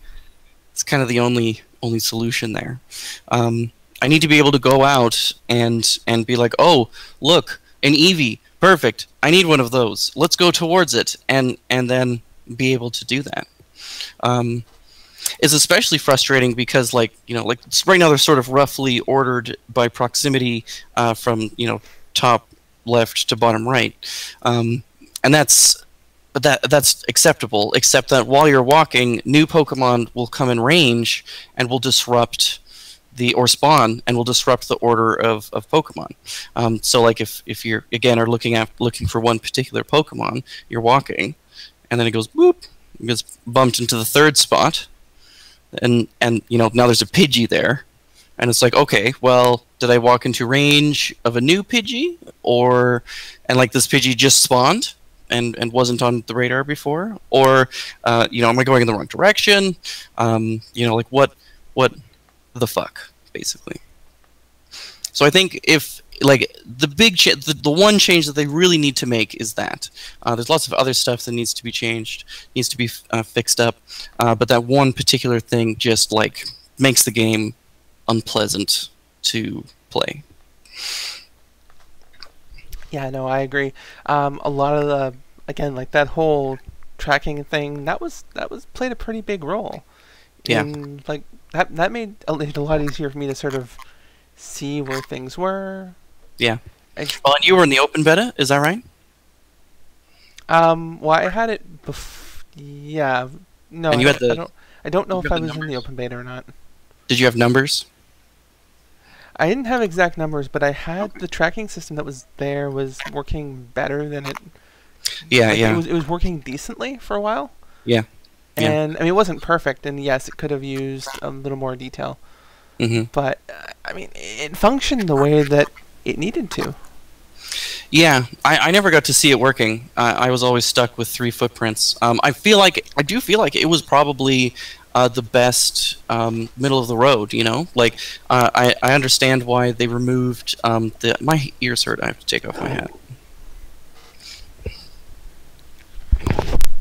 S2: it's kind of the only only solution there. Um, I need to be able to go out and and be like, oh, look, an Eevee, perfect. I need one of those. Let's go towards it, and and then be able to do that. Um, is especially frustrating because, like you know, like right now they're sort of roughly ordered by proximity uh, from you know top left to bottom right, um, and that's that that's acceptable, except that while you're walking, new Pokemon will come in range and will disrupt the or spawn and will disrupt the order of, of Pokemon. Um, so like if, if you're again are looking at looking for one particular Pokemon, you're walking, and then it goes boop, it gets bumped into the third spot, and and you know now there's a Pidgey there, and it's like okay, well did I walk into range of a new Pidgey or and like this Pidgey just spawned? and, and wasn't on the radar before, or uh, you know, am I going in the wrong direction? Um, you know, like what what the fuck, basically. So I think if like the big cha- the, the one change that they really need to make is that uh, there's lots of other stuff that needs to be changed, needs to be uh, fixed up, uh, but that one particular thing just like makes the game unpleasant to play.
S1: Yeah, no, I agree. Um, a lot of the again, like that whole tracking thing, that was that was played a pretty big role.
S2: Yeah.
S1: In, like that that made it a lot easier for me to sort of see where things were.
S2: Yeah. well, and you were in the open beta, is that right?
S1: Um. Well, I had it. before. yeah. No.
S2: And you
S1: I,
S2: had the.
S1: I don't. I don't know if I was numbers? in the open beta or not.
S2: Did you have numbers?
S1: I didn't have exact numbers, but I had the tracking system that was there was working better than it.
S2: Yeah,
S1: like
S2: yeah.
S1: It was, it was working decently for a while.
S2: Yeah.
S1: And yeah. I mean, it wasn't perfect, and yes, it could have used a little more detail.
S2: Mm-hmm.
S1: But uh, I mean, it functioned the way that it needed to.
S2: Yeah, I, I never got to see it working. Uh, I was always stuck with three footprints. Um, I feel like I do feel like it was probably uh, the best um, middle of the road. You know, like uh, I I understand why they removed um, the my ears hurt. I have to take off my hat.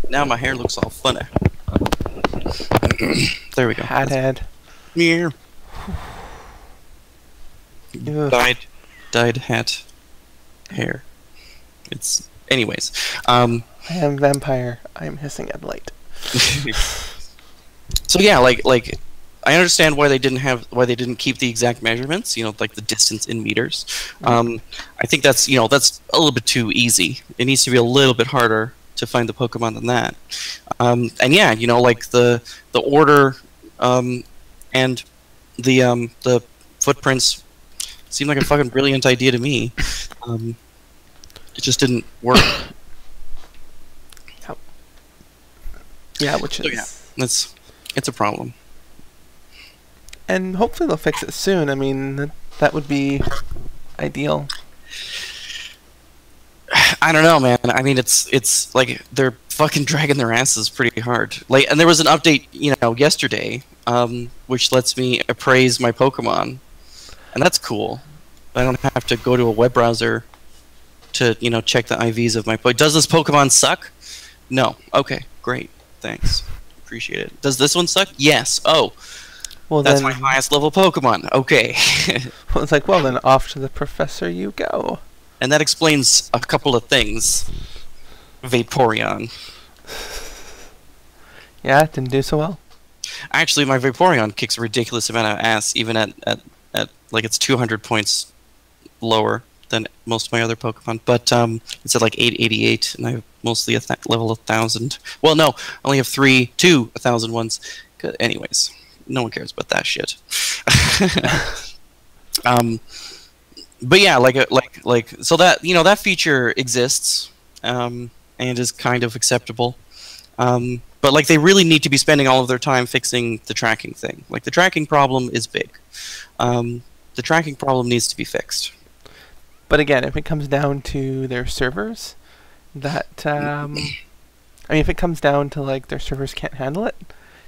S2: Now my hair looks all funny. there we go.
S1: Hat head.
S2: Here. Dyed, dyed hat, hair. It's anyways. Um,
S1: I am vampire. I'm hissing at light.
S2: so yeah, like like I understand why they didn't have why they didn't keep the exact measurements. You know, like the distance in meters. Um, I think that's you know that's a little bit too easy. It needs to be a little bit harder to find the Pokemon than that. Um, and yeah, you know, like the the order um, and the um, the footprints seemed like a fucking brilliant idea to me. Um, it just didn't work.
S1: Yeah, which is.
S2: So, yeah, that's it's a problem.
S1: And hopefully they'll fix it soon. I mean, that, that would be ideal.
S2: I don't know, man. I mean, it's it's like they're fucking dragging their asses pretty hard. Like, and there was an update, you know, yesterday, um, which lets me appraise my Pokemon, and that's cool. I don't have to go to a web browser to, you know, check the IVs of my. Po- Does this Pokemon suck? No. Okay, great. Thanks. Appreciate it. Does this one suck? Yes. Oh,
S1: Well,
S2: that's
S1: then
S2: my highest level Pokemon. Okay.
S1: well, it's like, well, then off to the professor you go.
S2: and that explains a couple of things. Vaporeon.
S1: Yeah, it didn't do so well.
S2: Actually, my Vaporeon kicks a ridiculous amount of ass, even at, at, at like it's 200 points lower than most of my other Pokemon. But um, it's at like 888, and I have mostly a th- level 1000. Well, no, I only have three, two 1000 ones. Anyways, no one cares about that shit. um, but yeah, like a, like like so that you know that feature exists um, and is kind of acceptable. Um, but like they really need to be spending all of their time fixing the tracking thing. Like the tracking problem is big. Um, the tracking problem needs to be fixed.
S1: But again, if it comes down to their servers, that um, I mean, if it comes down to like their servers can't handle it,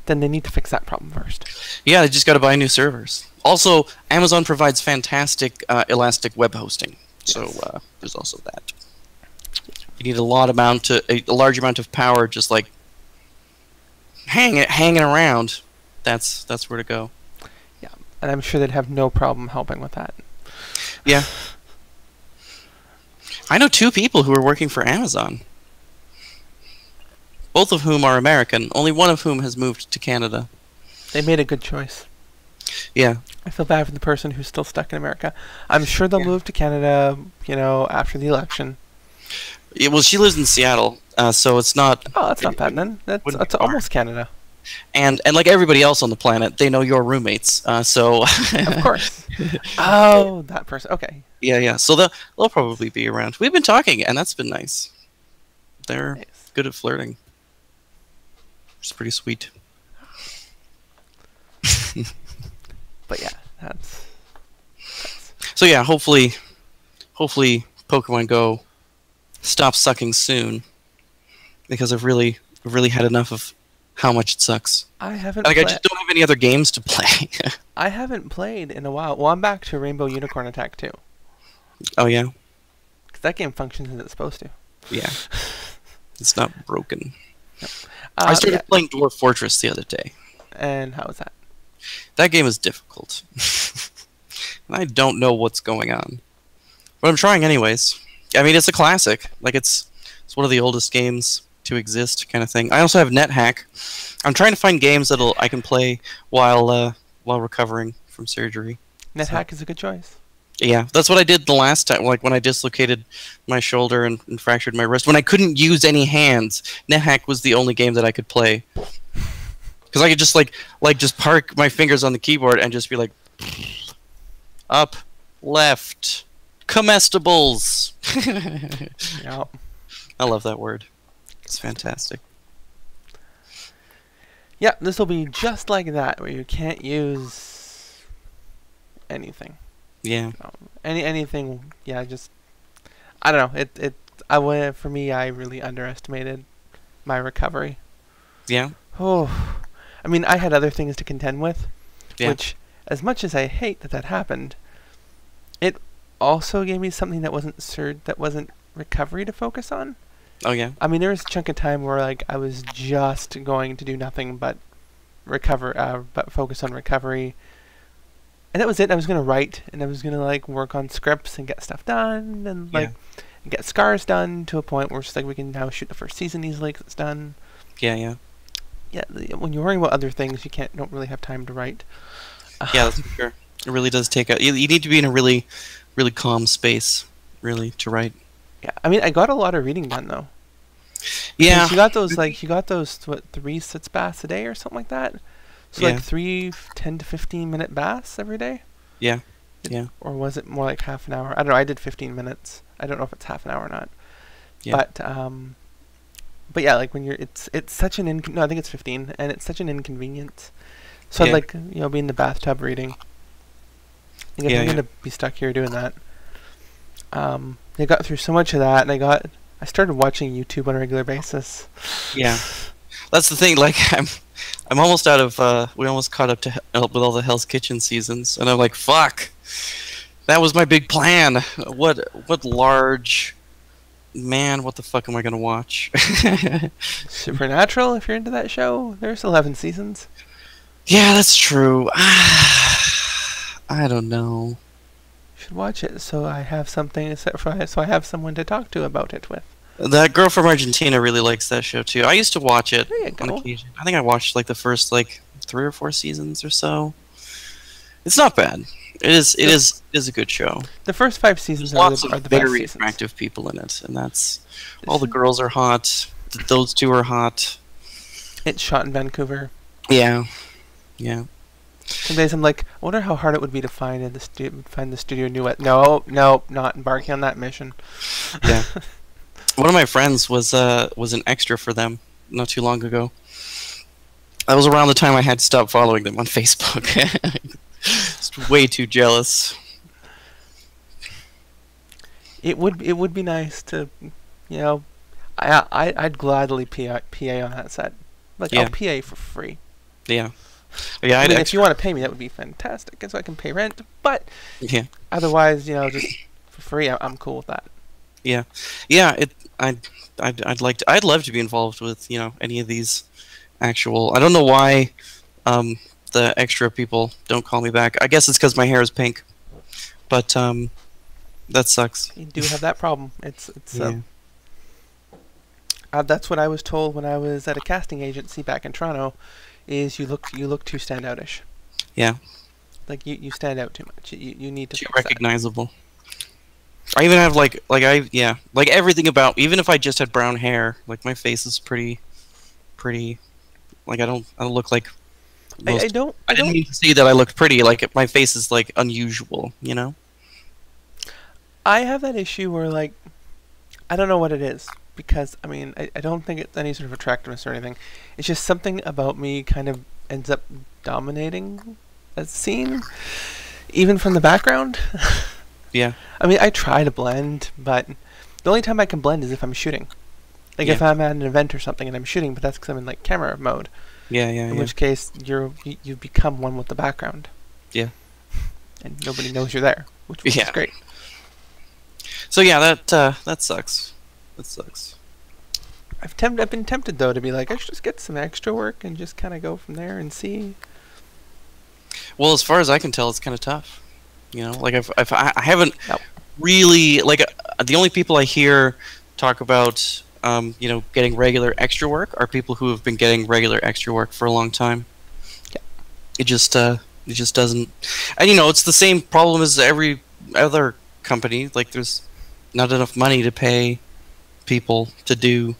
S1: then they need to fix that problem first.
S2: Yeah, they just got to buy new servers. Also, Amazon provides fantastic uh, elastic web hosting, so uh, there's also that. You need a lot amount to a, a large amount of power, just like hang hanging around. That's that's where to go.
S1: Yeah, and I'm sure they'd have no problem helping with that.
S2: Yeah. I know two people who are working for Amazon. Both of whom are American, only one of whom has moved to Canada.
S1: They made a good choice.
S2: Yeah.
S1: I feel bad for the person who's still stuck in America. I'm sure they'll
S2: Yeah.
S1: move to Canada, you know, after the election.
S2: Yeah, well, she lives in Seattle, uh, so it's not.
S1: Oh, that's not bad then. That's, that's almost Canada.
S2: And and like everybody else on the planet, they know your roommates. Uh, so.
S1: Of course. oh, that person. Okay.
S2: yeah, yeah. So they'll they'll probably be around. We've been talking, and that's been nice. They're
S1: Nice.
S2: good at flirting. It's pretty sweet.
S1: But yeah, that's
S2: So yeah, hopefully, hopefully Pokemon Go stops sucking soon, because I've really, really had enough of how much it sucks.
S1: I haven't
S2: Like I just don't have any other games to play.
S1: I haven't played in a while. Well, I'm back to Rainbow Unicorn Attack 2.
S2: oh yeah,
S1: Because that game functions as it's supposed to.
S2: yeah. It's not broken.
S1: Uh,
S2: I started
S1: yeah,
S2: playing Dwarf Fortress the other day.
S1: And how was that?
S2: That game is difficult, and I don't know what's going on, but I'm trying anyways. I mean, it's a classic. Like it's it's one of the oldest games to exist, kind of thing. I also have NetHack. I'm trying to find games that'll I can play while uh, while recovering from surgery.
S1: NetHack is a good choice.
S2: Yeah, that's what I did the last time. Like when I dislocated my shoulder and, and fractured my wrist. When I couldn't use any hands, NetHack was the only game that I could play. Because I could just like like just park my fingers on the keyboard and just be like, up, left, comestibles.
S1: Yeah.
S2: I love that word. It's fantastic.
S1: Yeah, this will be just like that, where you can't use anything.
S2: Yeah.
S1: Um, any anything. Yeah, just I don't know. It it I went for me. I really underestimated my recovery.
S2: Yeah.
S1: Oh, I mean, I had other things to contend with,
S2: Yeah.
S1: which, as much as I hate that that happened, it also gave me something that wasn't sur- that wasn't recovery to focus on.
S2: Oh yeah.
S1: I mean, there was a chunk of time where like I was just going to do nothing but recover, uh, but focus on recovery, and that was it. I was gonna write, and I was gonna like work on scripts and get stuff done, and like, and get scars done to a point where it's like we can now shoot the first season easily because it's done.
S2: Yeah, yeah,
S1: Yeah, when you're worrying about other things, you can't don't really have time to write.
S2: yeah. That's for sure. It really does take a. You, you need to be in a really, really calm space, really, to write.
S1: Yeah, I mean, I got a lot of reading done though.
S2: Yeah,
S1: you got those like you got those what three sitz baths a day or something like that. So
S2: Yeah.
S1: like three 10 to fifteen minute baths every day.
S2: Yeah, yeah.
S1: Or was it more like half an hour? I don't know. I did fifteen minutes. I don't know if it's half an hour or not.
S2: Yeah.
S1: But um, but yeah, like when you're it's it's such an incon- no, I think it's fifteen, and it's such an inconvenience. So I'd like you know be in the bathtub reading. I guess
S2: Yeah,
S1: I'm
S2: yeah.
S1: gonna be stuck here doing that. Um, I got through so much of that, and I got I started watching YouTube on a regular basis.
S2: yeah. That's the thing. Like, I'm, I'm almost out of. Uh, we almost caught up to help with all the Hell's Kitchen seasons, and I'm like, fuck. That was my big plan. What, what large. Man, what the fuck am I gonna watch?
S1: Supernatural, if you're into that show, there's 11 seasons.
S2: yeah, that's true. I don't know.
S1: You should watch it so I have something so for so I have someone to talk to about it with.
S2: That girl from Argentina really likes that show too. I used to watch it on occasion. I think I watched like the first like three or four seasons or so. It's not bad. It is. It is. It is a good show.
S1: The first five seasons
S2: There's
S1: are
S2: lots
S1: the,
S2: of
S1: are the best
S2: very attractive people in it, and that's all the girls are hot. Those two are hot.
S1: It's shot in Vancouver.
S2: Yeah, yeah.
S1: Some days I'm like, I wonder how hard it would be to find in the stu- find the studio new at. No, no, not embarking on that mission.
S2: Yeah. One of my friends was uh was an extra for them not too long ago. That was around the time I had stopped following them on Facebook. Just way too jealous.
S1: It would it would be nice to, you know, I I I'd gladly PA, PA on that set. Like
S2: Yeah.
S1: I'll PA for free.
S2: Yeah. Yeah,
S1: I mean, if you want to pay me, that would be fantastic, and so I can pay rent. But
S2: Yeah.
S1: otherwise, you know, just for free, I'm cool with that.
S2: Yeah, yeah, it. I'd, I'd, I'd like to. I'd love to be involved with you know any of these actual. I don't know why um, the extra people don't call me back. I guess it's because my hair is pink, but um, that sucks.
S1: You do have that problem. It's it's
S2: Yeah.
S1: um, uh, that's what I was told when I was at a casting agency back in Toronto. Is you look you look too standoutish.
S2: Yeah.
S1: Like you, you stand out too much. You you need to
S2: Too
S1: fix that.
S2: recognizable. I even have like like I yeah like everything about even if I just had brown hair like my face is pretty pretty like I don't I don't look like
S1: I,
S2: most
S1: I don't.
S2: I
S1: I
S2: didn't
S1: don't.
S2: mean to say that I looked pretty. Like my face is like unusual, you know.
S1: I have that issue where like I don't know what it is because I mean I, I don't think it's any sort of attractiveness or anything. It's just something about me kind of ends up dominating a scene, even from the background.
S2: Yeah.
S1: I mean I try to blend, but the only time I can blend is if I'm shooting. Like if I'm at an event or something and I'm shooting, but that's because I'm in like camera mode.
S2: Yeah, yeah,
S1: In
S2: yeah.
S1: which case you're you, you become one with the background.
S2: Yeah.
S1: And nobody knows you're there, which, which
S2: Yeah.
S1: is great.
S2: So yeah, that uh, that sucks. That sucks.
S1: I've tempt- I've been tempted though to be like I should just get some extra work and just kind of go from there and see.
S2: Well, as far as I can tell, it's kind of tough. You know, like I've, I've I I haven't really like uh, the only people I hear talk about um, you know getting regular extra work are people who have been getting regular extra work for a long time.
S1: Yeah.
S2: It just uh, it just doesn't, and you know it's the same problem as every other company. Like there's not enough money to pay people to do.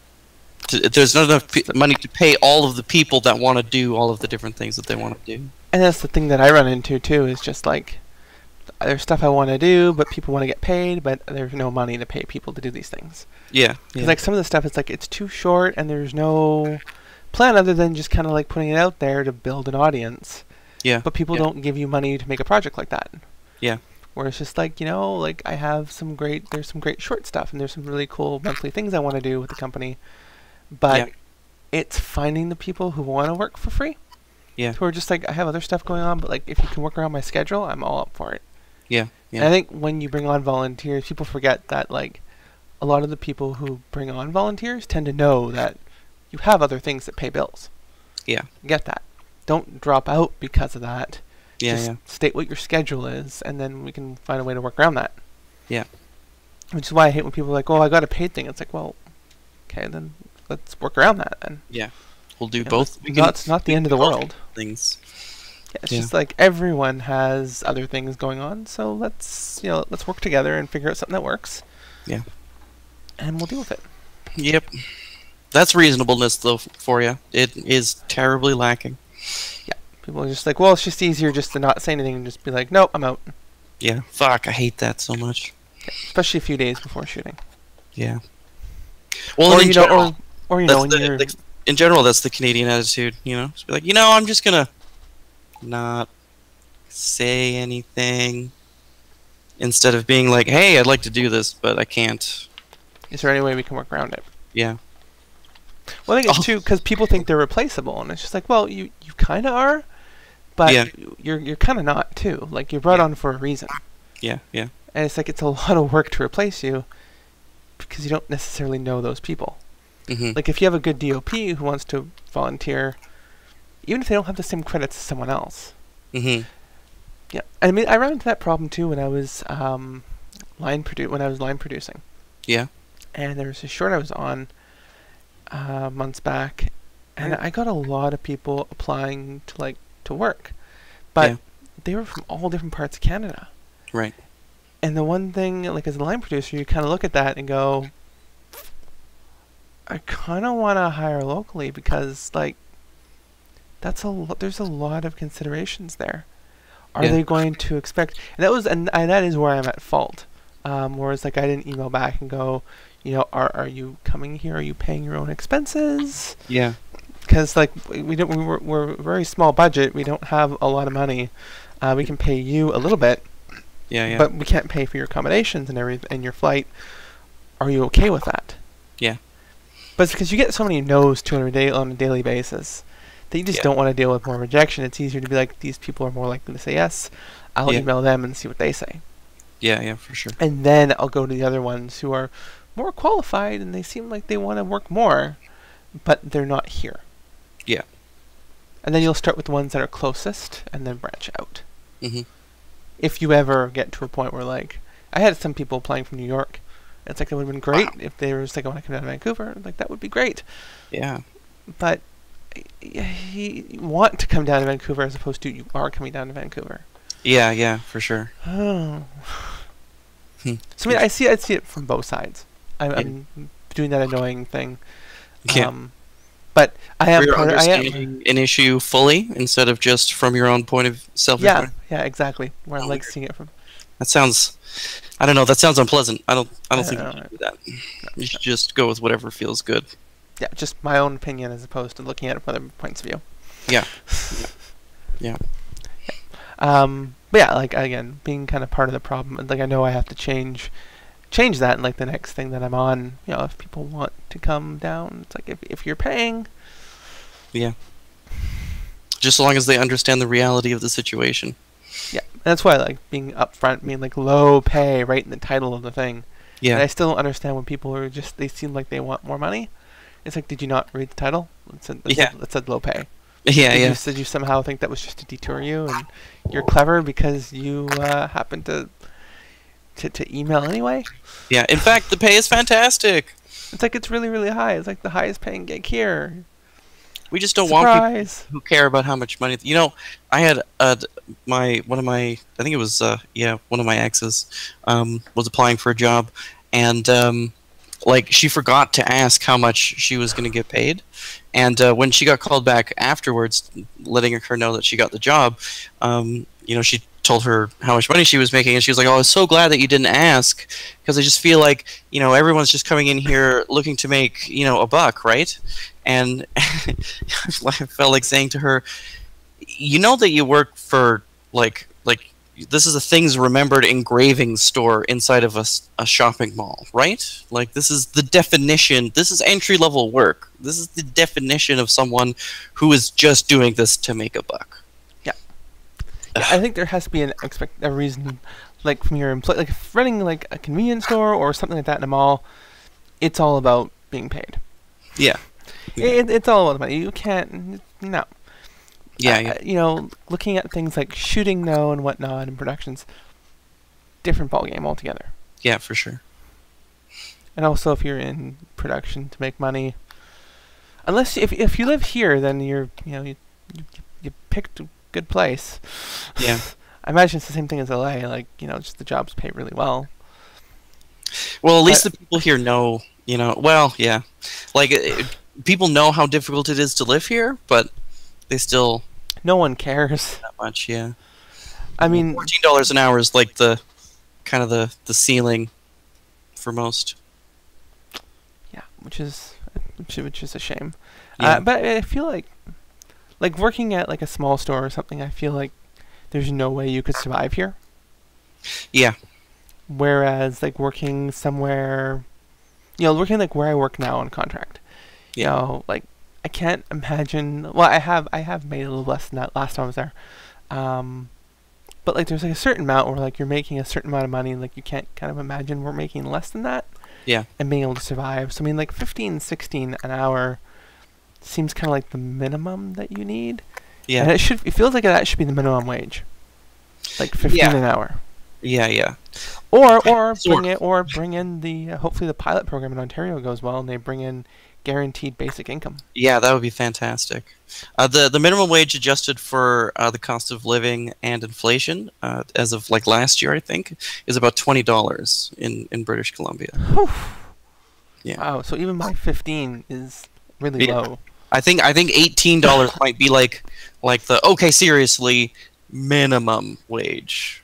S2: To, there's not enough money to pay all of the people that want to do all of the different things that they want to do.
S1: And that's the thing that I run into too is just like there's stuff I want to do, but people want to get paid, but there's no money to pay people to do these things.
S2: Yeah.
S1: 'Cause,
S2: yeah.
S1: like some of the stuff, it's like it's too short, and there's no plan other than just kind of like putting it out there to build an audience.
S2: Yeah,
S1: But people
S2: yeah.
S1: don't give you money to make a project like that.
S2: Yeah.
S1: Where it's just like you know, like I have some great, there's some great short stuff, and there's some really cool monthly things I want to do with the company, but
S2: Yeah.
S1: it's finding the people who want to work for free.
S2: Yeah.
S1: Who are just like I have other stuff going on, but like if you can work around my schedule, I'm all up for it.
S2: Yeah,
S1: And I think when you bring on volunteers, people forget that like a lot of the people who bring on volunteers tend to know that you have other things that pay bills.
S2: Yeah.
S1: Get that. Don't drop out because of that.
S2: Yeah,
S1: Just
S2: yeah.
S1: state what your schedule is, and then we can find a way to work around that.
S2: Yeah.
S1: Which is why I hate when people are like, "Oh, I got a paid thing." It's like, well, okay, then let's work around that. Then Yeah,
S2: We'll do
S1: Yeah,
S2: both. We
S1: it's not, it's not the end of the world.
S2: things.
S1: Yeah, it's
S2: Yeah.
S1: just like everyone has other things going on, so let's you know let's work together and figure out something that works.
S2: Yeah.
S1: And we'll deal with it.
S2: Yep. That's reasonableness, though, for you. It is terribly lacking.
S1: People are just like, well, it's just easier just to not say anything and just be like, nope, I'm out.
S2: Yeah. Fuck, I hate that so much.
S1: Especially a few days before shooting.
S2: Yeah. Well,
S1: or
S2: in
S1: you know,
S2: general,
S1: or, or you know,
S2: the-
S1: you're
S2: the- in general, that's the Canadian attitude. You know, just be like, you know, I'm just gonna not say anything instead of being like, hey, I'd like to do this, but I can't.
S1: is there any way we can work around it?
S2: Yeah.
S1: Well, I think it's
S2: Oh.
S1: too because people think they're replaceable, and it's just like, well, you you kind of are, but
S2: Yeah.
S1: you're you're kind of not too. Like you're brought
S2: Yeah.
S1: on for a reason,
S2: Yeah. Yeah.
S1: and it's like it's a lot of work to replace you because you don't necessarily know those people.
S2: hmm
S1: Like if you have a good DOP who wants to volunteer, even if they don't have the same credits as someone else.
S2: hmm
S1: Yeah, I mean, I ran into that problem too when I was um, line produ- when I was line producing.
S2: Yeah.
S1: And there was a short I was on uh, months back, and. I got a lot of people applying to like to work, but
S2: Yeah.
S1: they were from all different parts of Canada.
S2: Right.
S1: And the one thing, like as a line producer, you kind of look at that and go, I kind of want to hire locally because like that's a lo- there's a lot of considerations there. Are
S2: Yeah.
S1: they going to expect? And that was and, and that is where I'm at fault. Um, whereas like I didn't email back and go, you know, are are you coming here? Are you paying your own expenses?
S2: Yeah.
S1: Because like we don't we we're, we're a very small budget. We don't have a lot of money. Uh, we can pay you a little bit,
S2: Yeah. Yeah.
S1: but we can't pay for your accommodations and every and your flight. Are you okay with that?
S2: Yeah.
S1: But it's because you get so many no's to on a day on a daily basis that you just
S2: Yeah.
S1: don't want to deal with more rejection. It's easier to be like these people are more likely to say yes. I'll
S2: Yeah.
S1: email them and see what they say,
S2: yeah. Yeah. For sure.
S1: and then I'll go to the other ones who are more qualified and they seem like they want to work more, but they're not here.
S2: Yeah.
S1: And then you'll start with the ones that are closest and then branch out.
S2: hmm
S1: if you ever get to a point where like I had some people applying from New York. It's like it would have been great
S2: Wow.
S1: if they were just like I want to come down to Vancouver. Like that would be great.
S2: Yeah.
S1: But you want to come down to Vancouver as opposed to you are coming down to Vancouver.
S2: Yeah. Yeah. For sure.
S1: Oh. So I mean, I see I see it from both sides. I'm,
S2: Yeah.
S1: I'm doing that annoying thing.
S2: Yeah.
S1: Um, but I am
S2: you're
S1: part of, I am.
S2: understanding an issue fully instead of just from your own point of self.
S1: Yeah, yeah, exactly. Where I
S2: Oh,
S1: like
S2: okay.
S1: seeing it from.
S2: That sounds. I don't know. That sounds unpleasant. I don't. I don't
S1: I
S2: think
S1: don't
S2: should do that. You should just go with whatever feels good.
S1: Yeah, just my own opinion as opposed to looking at it from other points of view.
S2: Yeah. Yeah.
S1: Um, but yeah, like again, being kind of part of the problem. Like I know I have to change, change that. And like the next thing that I'm on, you know, if people want to come down, it's like if if you're paying, Yeah.
S2: Just so long as they understand the reality of the situation.
S1: yeah. And that's why I like being upfront, being like low pay, right in the title of the thing. And I still don't understand when people are just they seem like they want more money. It's like, did you not read the title? It said, it
S2: Yeah.
S1: said, it said low pay.
S2: Yeah.
S1: did,
S2: Yeah.
S1: you, did you somehow think that was just to detour you, and you're clever because you uh, happen to, to to email anyway?
S2: Yeah. In fact, the pay is fantastic.
S1: It's like it's really really high. It's like the highest paying gig here.
S2: We just don't want people
S1: Surprise!
S2: who care about how much money. You know, I had uh, my one of my I think it was uh, yeah one of my exes um, was applying for a job, and um, like she forgot to ask how much she was going to get paid, and uh, when she got called back afterwards, letting her know that she got the job, um, you know she told her how much money she was making, and she was like, "Oh, I was so glad that you didn't ask, because I just feel like you know everyone's just coming in here looking to make you know a buck, right?" And I felt like saying to her, "You know that you work for like like this is a things remembered engraving store inside of a, a shopping mall, right? Like this is the definition. This is entry level work. This is the definition of someone who is just doing this to make a buck."
S1: Yeah, I think there has to be an expect a reason, like from your employee, like if running like a convenience store or something like that in a mall. It's all about being paid.
S2: Yeah. Yeah.
S1: It, it's all about the money. You can't no.
S2: Yeah,
S1: Uh,
S2: yeah,
S1: you know, looking at things like shooting though and whatnot and productions, different ball game altogether.
S2: yeah, for sure.
S1: And also, if you're in production to make money, unless if if you live here, then you're you know you you, you picked good place.
S2: Yeah.
S1: I imagine it's the same thing as LA. Like you know, just the jobs pay really well.
S2: Well, at least the people here know, you know. Well, yeah, like it, people know how difficult it is to live here, but they still
S1: No one cares.
S2: That much. Yeah,
S1: I mean,
S2: fourteen dollars an hour is like the kind of the the ceiling for most.
S1: yeah, which is which, which is a shame.
S2: Yeah.
S1: Uh, but I feel like like working at like a small store or something. I feel like there's no way you could survive here.
S2: Yeah.
S1: Whereas like working somewhere, you know, working like where I work now on contract. You know, like I can't imagine. Well, I have I have made a little less than that last time I was there. Um, but like there's like a certain amount where like you're making a certain amount of money, like you can't kind of imagine we're making less than that.
S2: Yeah.
S1: And being able to survive. So I mean, like 15, 16 an hour seems kind of like the minimum that you need. And
S2: Yeah,
S1: it should. It feels like that should be the minimum wage. Like 15
S2: Yeah.
S1: an hour.
S2: yeah, yeah.
S1: Or or bring it or bring in the uh, hopefully the pilot program in Ontario goes well and they bring in guaranteed basic income.
S2: Yeah, that would be fantastic. Uh, the the minimum wage adjusted for uh, the cost of living and inflation, uh, as of like last year, I think, is about twenty dollars in in British Columbia. Yeah.
S1: Wow, so even my 15 is really
S2: Yeah.
S1: low.
S2: I think I think eighteen dollars might be like like the okay seriously minimum wage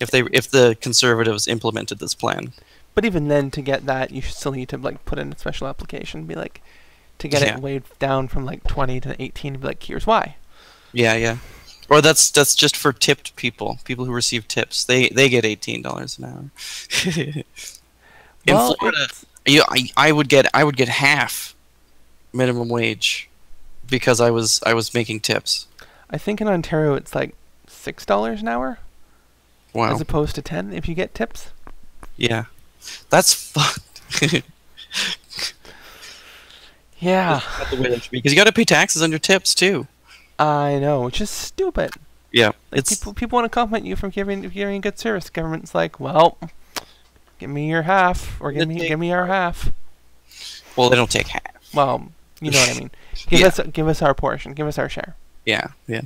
S2: if they if the conservatives implemented this plan.
S1: But even then to get that you still need to like put in a special application be like to get
S2: Yeah.
S1: it weighed down from like 20 to 18 be like here's why.
S2: Yeah, yeah. Or that's that's just for tipped people, people who receive tips. They they get eighteen dollars an hour. in
S1: well,
S2: Florida, you, I, I would get I would get half minimum wage because I was I was making tips.
S1: I think in Ontario it's like $6 an hour
S2: Wow.
S1: as opposed to 10 if you get tips.
S2: yeah. That's fucked.
S1: Yeah,
S2: Not the way that should be because you got to pay taxes on your tips too.
S1: I know, which is stupid.
S2: Yeah,
S1: Like
S2: it's
S1: people people want to compliment you for giving giving good service. Government's like, well, give me your half, or give me
S2: take-
S1: give me our half.
S2: well, they don't take half.
S1: Well, you know what I mean. Give
S2: Yeah.
S1: us give us our portion. Give us our share.
S2: Yeah, yeah.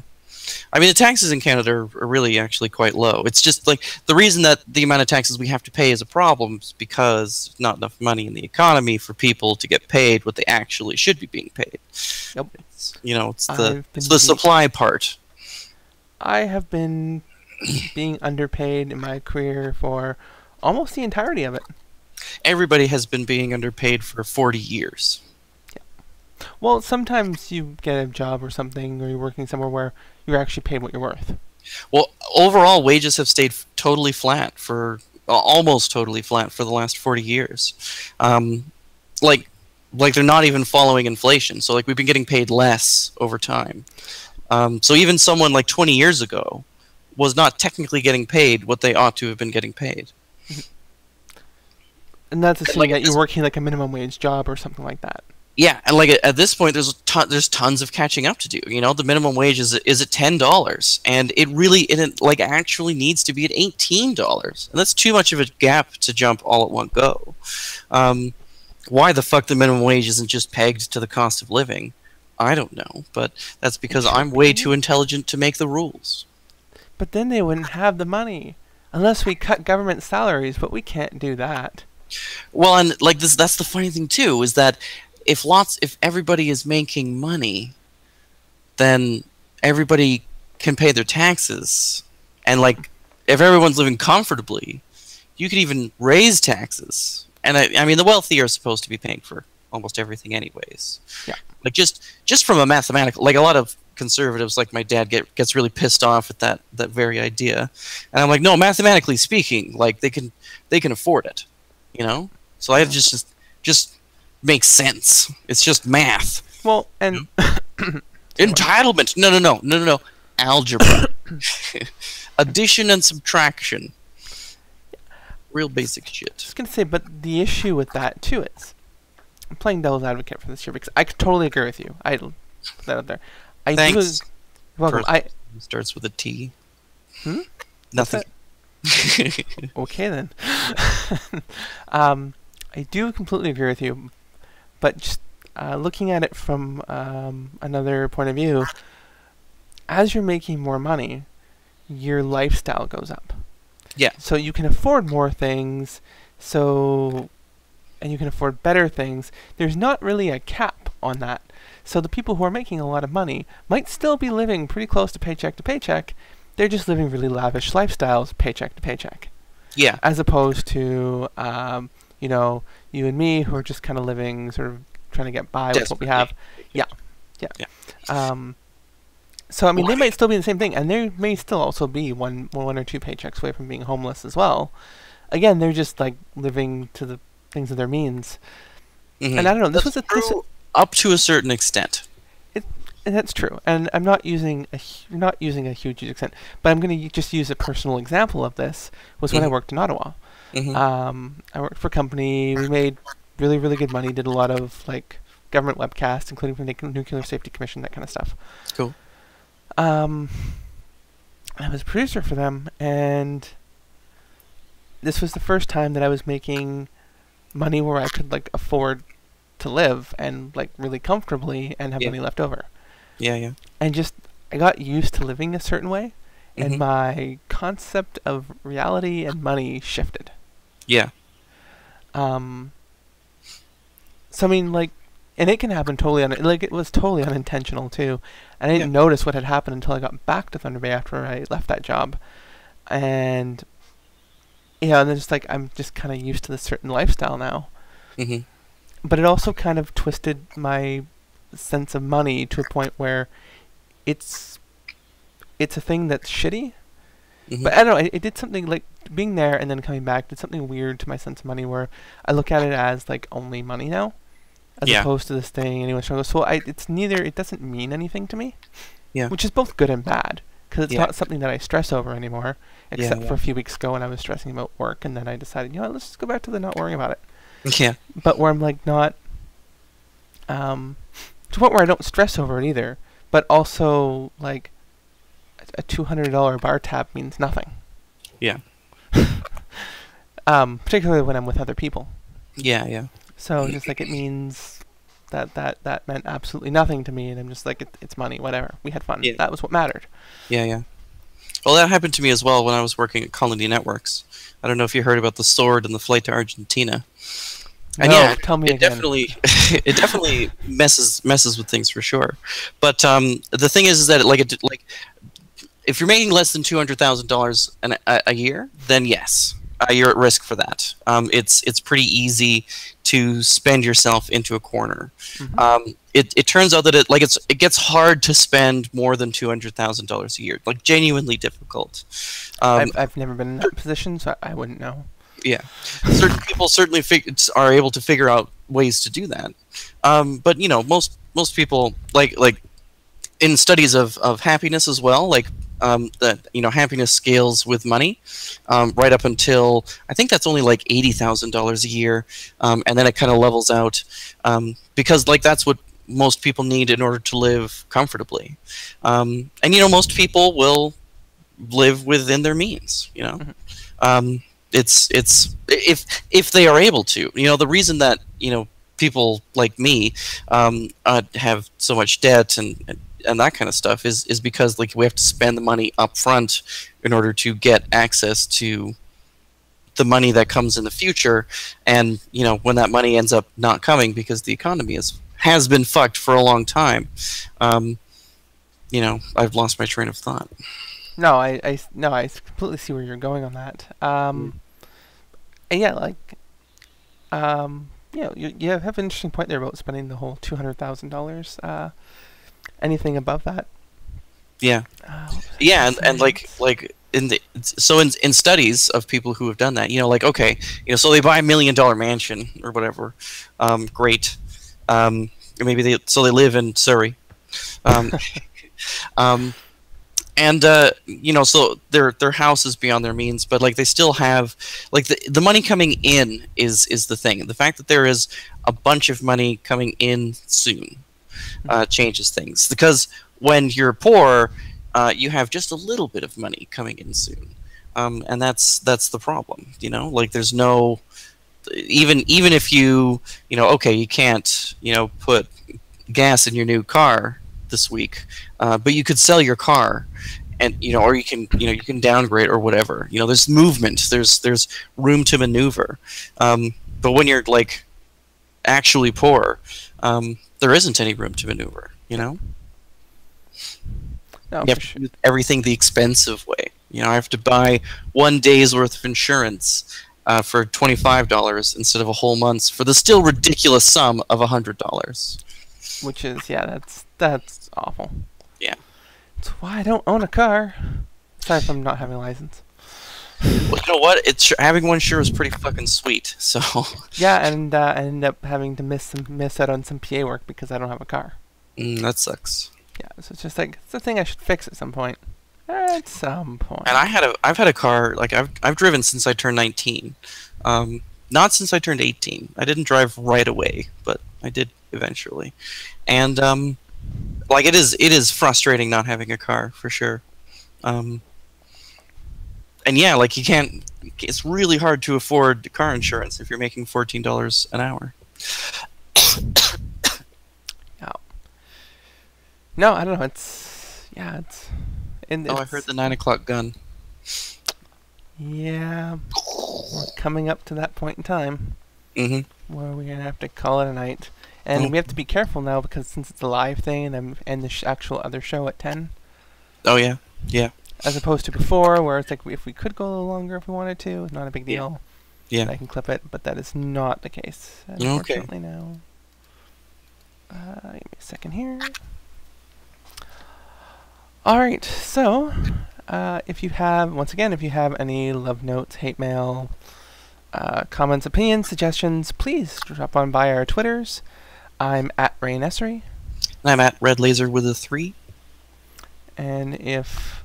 S2: I mean, the taxes in Canada are, are really actually quite low. It's just like the reason that the amount of taxes we have to pay is a problem is because there's not enough money in the economy for people to get paid what they actually should be being paid.
S1: Yep.
S2: It's, you know, it's the it's the supply part.
S1: I have been being underpaid in my career for almost the entirety of it.
S2: Everybody has been being underpaid for 40 years.
S1: Well, sometimes you get a job or something, or you're working somewhere where you're actually paid what you're worth.
S2: Well, overall, wages have stayed totally flat for almost totally flat for the last 40 years. Um, like, like they're not even following inflation. So, like, we've been getting paid less over time. Um, so, even someone like 20 years ago was not technically getting paid what they ought to have been getting paid.
S1: And that's assuming
S2: like,
S1: that you're working like a minimum wage job or something like that.
S2: Yeah, and like at, this point, there's ton, there's tons of catching up to do. You know, the minimum wage is is at ten dollars, and it really it like actually needs to be at eighteen dollars, and that's too much of a gap to jump all at one go. Um, why the fuck the minimum wage isn't just pegged to the cost of living? I don't know, but that's because I'm way too intelligent to make the rules.
S1: But then they wouldn't have the money unless we cut government salaries, but we can't do that.
S2: Well, and like this, that's the funny thing too, is that if lots, if everybody is making money, then everybody can pay their taxes, and like if everyone's living comfortably, you could even raise taxes. And I, I mean, the wealthy are supposed to be paying for almost everything, anyways.
S1: Yeah.
S2: Like just just from a mathematical, like a lot of conservatives, like my dad, get gets really pissed off at that that very idea, and I'm like, no, mathematically speaking, like they can they can afford it, you know. So I just just just makes sense. It's just math.
S1: Well, and
S2: Entitlement. No, no, no, no, no, no. Algebra. Addition and subtraction. Real basic shit.
S1: just gonna say, but the issue with that too is, I'm playing devil's advocate for this year because I totally agree with you. I put that out there. I
S2: Thanks.
S1: do. Welcome. I
S2: Starts with a T.
S1: Hmm?
S2: Nothing.
S1: okay then. um, I do completely agree with you, but just uh, looking at it from um, another point of view, as you're making more money, your lifestyle goes up.
S2: Yeah.
S1: So you can afford more things, so and you can afford better things. There's not really a cap on that. So the people who are making a lot of money might still be living pretty close to paycheck to paycheck. They're just living really lavish lifestyles, paycheck to paycheck.
S2: Yeah.
S1: As opposed to, um, you know, you and me who are just kind of living, sort of trying to get by with what we have. Yeah. Yeah.
S2: Yeah.
S1: Um, so I mean, they might still be the same thing, and they may still also be one, one or two paychecks away from being homeless as well. Again, they're just like living to the things of their means.
S2: Mhm.
S1: And I don't know. This
S2: That's
S1: was a this,
S2: up to a certain extent.
S1: and that's true. And I'm not using a not using a huge extent, but I'm going to just use a personal example of this. Was when I
S2: Mhm.
S1: worked in Ottawa.
S2: Mhm.
S1: Um, I worked for a company. We made really really good money. Did a lot of like government webcasts, including from the Nuclear Safety Commission, that kind of stuff.
S2: Cool.
S1: Um, I was a producer for them, and this was the first time that I was making money where I could like afford to live and like really comfortably and have
S2: Yeah.
S1: money left over.
S2: Yeah, yeah.
S1: And just I got used to living a certain way,
S2: Mhm.
S1: and my concept of reality and money shifted.
S2: Yeah.
S1: Um. So I mean, like, and it can happen totally un- like it was totally unintentional too, and I didn't notice what had happened until I got back to Thunder Bay after I left that job, and yeah, and then just like I'm just kind of used to this certain lifestyle now,
S2: Mm-hmm.
S1: but it also kind of twisted my sense of money to a point where it's it's a thing that's shitty
S2: hmm
S1: but I don't know. It, it did something like being there and then coming back did something weird to my sense of money, where I look at it as like only money now, as
S2: Yeah.
S1: opposed to this thing anyone struggles. So I, it's neither. It doesn't mean anything to me.
S2: Yeah.
S1: Which is both good and bad, because it's
S2: Yeah.
S1: not something that I stress over anymore. Except
S2: yeah.
S1: for a few weeks ago when I was stressing about work, and then I decided, you know, what, let's just go back to the not worrying about it.
S2: Yeah.
S1: But where I'm like not, um, to the point where I don't stress over it either, but also like a- a two hundred dollar bar tab means nothing.
S2: Yeah.
S1: um, particularly when I'm with other people.
S2: Yeah, yeah.
S1: So just like it means that that that meant absolutely nothing to me, and I'm just like, it, it's money, whatever. We had fun.
S2: Yeah.
S1: That was what mattered.
S2: Yeah, yeah. Well, that happened to me as well when I was working at Colony Networks. I don't know if you heard about the sword and the flight to Argentina. And
S1: no,
S2: yeah,
S1: tell me
S2: it
S1: again.
S2: definitely it definitely messes messes with things for sure. But um, the thing is, is that it, like it like if you're making less than two hundred thousand dollars a, a year, then yes, uh, you're at risk for that. Um, it's it's pretty easy to spend yourself into a corner.
S1: Mhm.
S2: Um, it, it turns out that it like it's it gets hard to spend more than two hundred thousand dollars a year, like genuinely difficult. Um,
S1: I've, I've never been in that position, so I, I wouldn't know.
S2: yeah, certain people certainly fig- are able to figure out ways to do that. Um, but you know, most most people like like in studies of, of happiness as well, like um, that you know happiness scales with money, um, right up until I think that's only like eighty thousand dollars a year, um, and then it kind of levels out um, because like that's what most people need in order to live comfortably, um, and you know most people will live within their means. You know,
S1: Mhm.
S2: um, it's it's if if they are able to. You know, the reason that you know people like me um, uh, have so much debt and, and and that kind of stuff is is because like we have to spend the money up front in order to get access to the money that comes in the future and you know when that money ends up not coming because the economy is has been fucked for a long time um, you know i've lost my train of thought
S1: No, I no, I completely see where you're going on that. Um, and yeah, like, um, you know, you, you have an interesting point there about spending the whole two hundred thousand dollars. Uh, anything above that,
S2: yeah.
S1: I
S2: yeah and, and like like in the so in, in studies of people who have done that you know like okay you know so they buy a million dollar mansion or whatever um, great um, maybe they so they live in Surrey. Um, um, and uh, you know so their their house is beyond their means but like they still have like the, the money coming in is is the thing. The fact that there is a bunch of money coming in soon uh, changes things because when you're poor uh, you have just a little bit of money coming in soon um, and that's that's the problem you know like there's no even even if you you know okay you can't you know put gas in your new car this week, uh, but you could sell your car, and you know, or you can you know you can downgrade or whatever. You know, there's movement. There's there's room to maneuver. Um, but when you're like actually poor, um, there isn't any room to maneuver. You know.
S1: No,
S2: You
S1: for
S2: have to
S1: sure.
S2: everything the expensive way. You know, I have to buy one day's worth of insurance uh, for twenty five dollars instead of a whole month's for the still ridiculous sum of hundred dollars.
S1: Which is yeah, that's that's awful.
S2: Yeah.
S1: That's why I don't own a car. Aside from not having a license.
S2: Well, you know what? It's having one sure is pretty fucking sweet. So
S1: Yeah, and uh, I end up having to miss some miss out on some PA work because I don't have a car.
S2: mm, that sucks.
S1: Yeah, so it's just like it's a thing I should fix at some point. At some point.
S2: And I had a I've had a car like I've I've driven since I turned nineteen, um, not since I turned eighteen. I didn't drive right away, but I did eventually, and um, like it is it is frustrating not having a car for sure. Um, and yeah, like you can't. It's really hard to afford car insurance if you're making fourteen dollars an hour.
S1: No, I don't know. It's yeah, it's. And
S2: Oh, I heard the nine o'clock gun.
S1: Yeah, we're coming up to that point in time
S2: Mm-hmm.
S1: where we're gonna have to call it a night, and
S2: Oh.
S1: we have to be careful now because since it's a live thing and I'm and the sh- actual other show at ten.
S2: Oh yeah, yeah,
S1: as opposed to before where it's like if we could go a little longer if we wanted to, not a big deal.
S2: yeah.
S1: I can clip it, but that is not the case.
S2: Okay.
S1: Unfortunately, now. Uh, give me a second here. All right, so uh, if you have, once again, if you have any love notes, hate mail, uh, comments, opinions, suggestions, please drop on by our Twitters. I'm at Ray Nessery,
S2: And I'm at Red Laser with a three.
S1: and if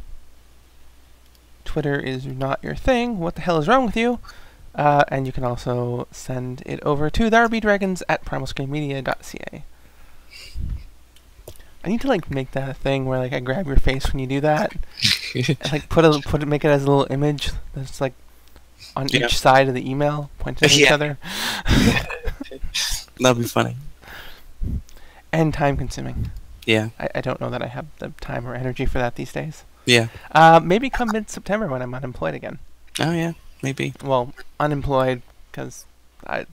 S1: Twitter is not your thing, what the hell is wrong with you? Uh, and you can also send it over to the RB Dragons at primalscreenmedia.ca. I need to like make that a thing where like I grab your face when you do that, and like put a put it make it as a little image that's like on
S2: Yeah.
S1: each side of the email pointing at each other,
S2: That'd be funny.
S1: and time consuming.
S2: Yeah,
S1: I, I don't know that I have the time or energy for that these days.
S2: Yeah.
S1: Uh, maybe come mid September when I'm unemployed again.
S2: Oh yeah, maybe.
S1: well, unemployed because I,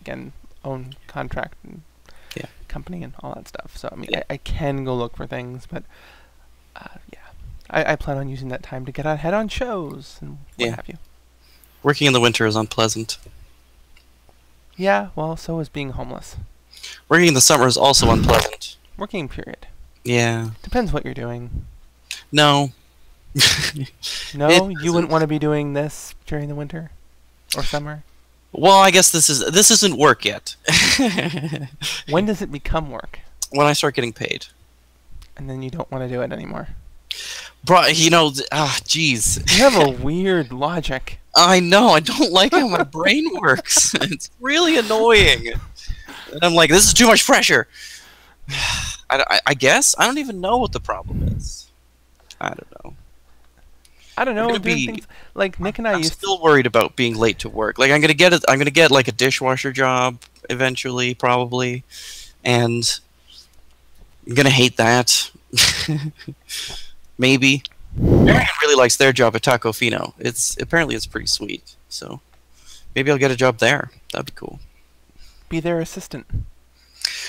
S1: again, own contract and
S2: Yeah.
S1: company and all that stuff. So I mean,
S2: Yeah.
S1: I, I can go look for things, but uh, yeah, I, I plan on using that time to get ahead on shows and what
S2: Yeah.
S1: have you.
S2: Working in the winter is unpleasant.
S1: Yeah, well, so is being homeless.
S2: Working in the summer is also unpleasant.
S1: Working period
S2: Yeah.
S1: depends what you're doing.
S2: No.
S1: No, you wouldn't want to be doing this during the winter or summer.
S2: well, I guess this is this isn't work yet.
S1: When does it become work?
S2: when I start getting paid.
S1: And then you don't want to do it anymore.
S2: Bro, you know, ah, jeez.
S1: You have a weird logic.
S2: I know. I don't like how my brain works. It's really annoying. And I'm like, this is too much pressure. I, I, I guess I don't even know what the problem is. I don't know.
S1: I don't know.
S2: be-
S1: things like Nick and I
S2: I'm still worried about being late to work. Like I'm gonna get it. I'm gonna get like a dishwasher job eventually, probably, and I'm gonna hate that. Maybe. Marion really likes their job at Tacofino. It's apparently it's pretty sweet. So maybe I'll get a job there. That'd be cool.
S1: be their assistant.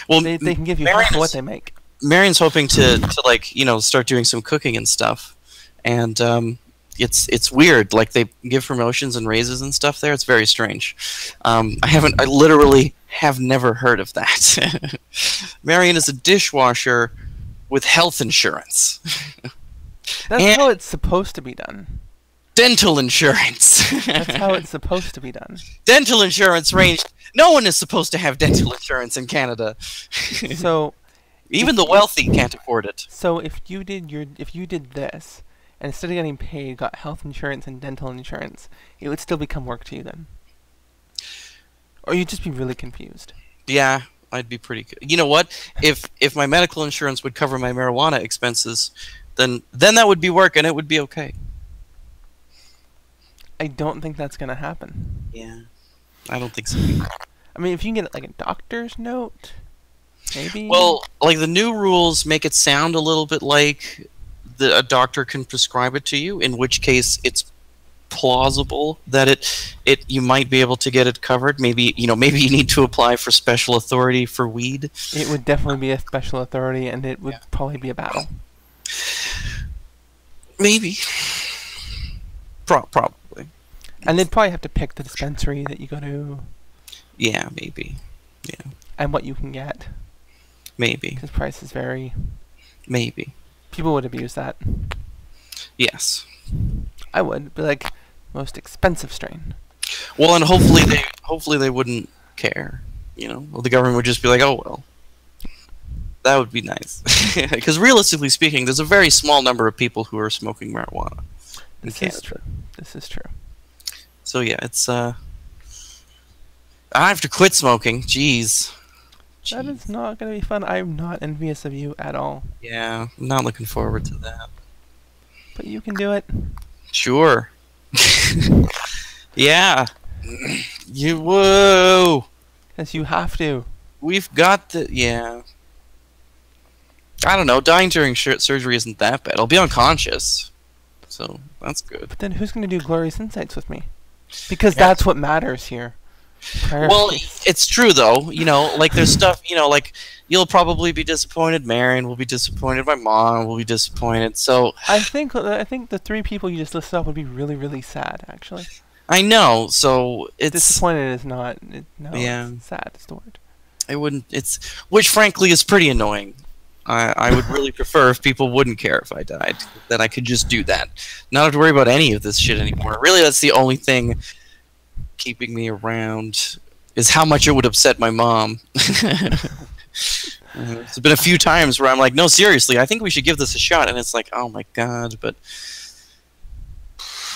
S2: Well,
S1: They, they can give you
S2: Marion
S1: half of what they make.
S2: Marion's hoping to, to like you know start doing some cooking and stuff, and um, it's it's weird. Like they give promotions and raises and stuff there. It's very strange. Um, I haven't. I literally have never heard of that. Marion is a dishwasher with health insurance,
S1: That's
S2: And-
S1: how it's supposed to be done.
S2: dental insurance.
S1: That's how it's supposed to be done.
S2: dental insurance range. No one is supposed to have dental insurance in Canada.
S1: So,
S2: Even the wealthy can't afford it.
S1: so if you did your if you did this and instead of getting paid, got health insurance and dental insurance, it would still become work to you then. Or you'd just be really confused.
S2: Yeah, I'd be pretty good. You know what? If if my medical insurance would cover my marijuana expenses, then then that would be work and it would be okay.
S1: I don't think that's gonna happen.
S2: Yeah. I don't think so.
S1: I mean, if you can get like a doctor's note, maybe.
S2: Well, like the new rules make it sound a little bit like the, a doctor can prescribe it to you, in which case it's plausible that it it you might be able to get it covered. Maybe you know maybe you need to apply for special authority for weed.
S1: it would definitely be a special authority, and it would probably be a battle.
S2: Maybe. Pro- probably.
S1: And they'd probably have to pick the dispensary that you go to
S2: Yeah, maybe. Yeah.
S1: and what you can get,
S2: Maybe.
S1: because price is very.
S2: Maybe.
S1: People would abuse that.
S2: Yes.
S1: I would be like most expensive strain.
S2: Well, and hopefully they hopefully they wouldn't care. You know, well, the government would just be like, "Oh well." That would be nice. Because realistically speaking, there's a very small number of people who are smoking marijuana.
S1: This is true. This is true.
S2: So yeah, it's uh. I have to quit smoking. Jeez.
S1: That
S2: Jeez.
S1: is not going to be fun. I'm not envious of you at all.
S2: Yeah, I'm not looking forward to that.
S1: But you can do it.
S2: Sure. yeah. You whoa.
S1: Because you have to.
S2: We've got the yeah. I don't know. Dying during sh- surgery isn't that bad. I'll be unconscious, so that's good.
S1: But then who's going to do Glorious Insights with me? Because
S2: Yeah.
S1: that's what matters here.
S2: Well, it's true though. You know, like there's stuff. You know, like you'll probably be disappointed. Marion will be disappointed. My mom will be disappointed. So
S1: I think I think the three people you just listed off would be really really sad. Actually,
S2: I know. So it's
S1: disappointed is not. It, no,
S2: Yeah.
S1: it's sad is the word.
S2: I wouldn't. It's which frankly is pretty annoying. I I would really prefer if people wouldn't care if I died. That I could just do that, not have to worry about any of this shit anymore. Really, that's the only thing keeping me around is how much it would upset my mom. There's been a few times where I'm like, no, seriously, I think we should give this a shot, and it's like, oh my god, but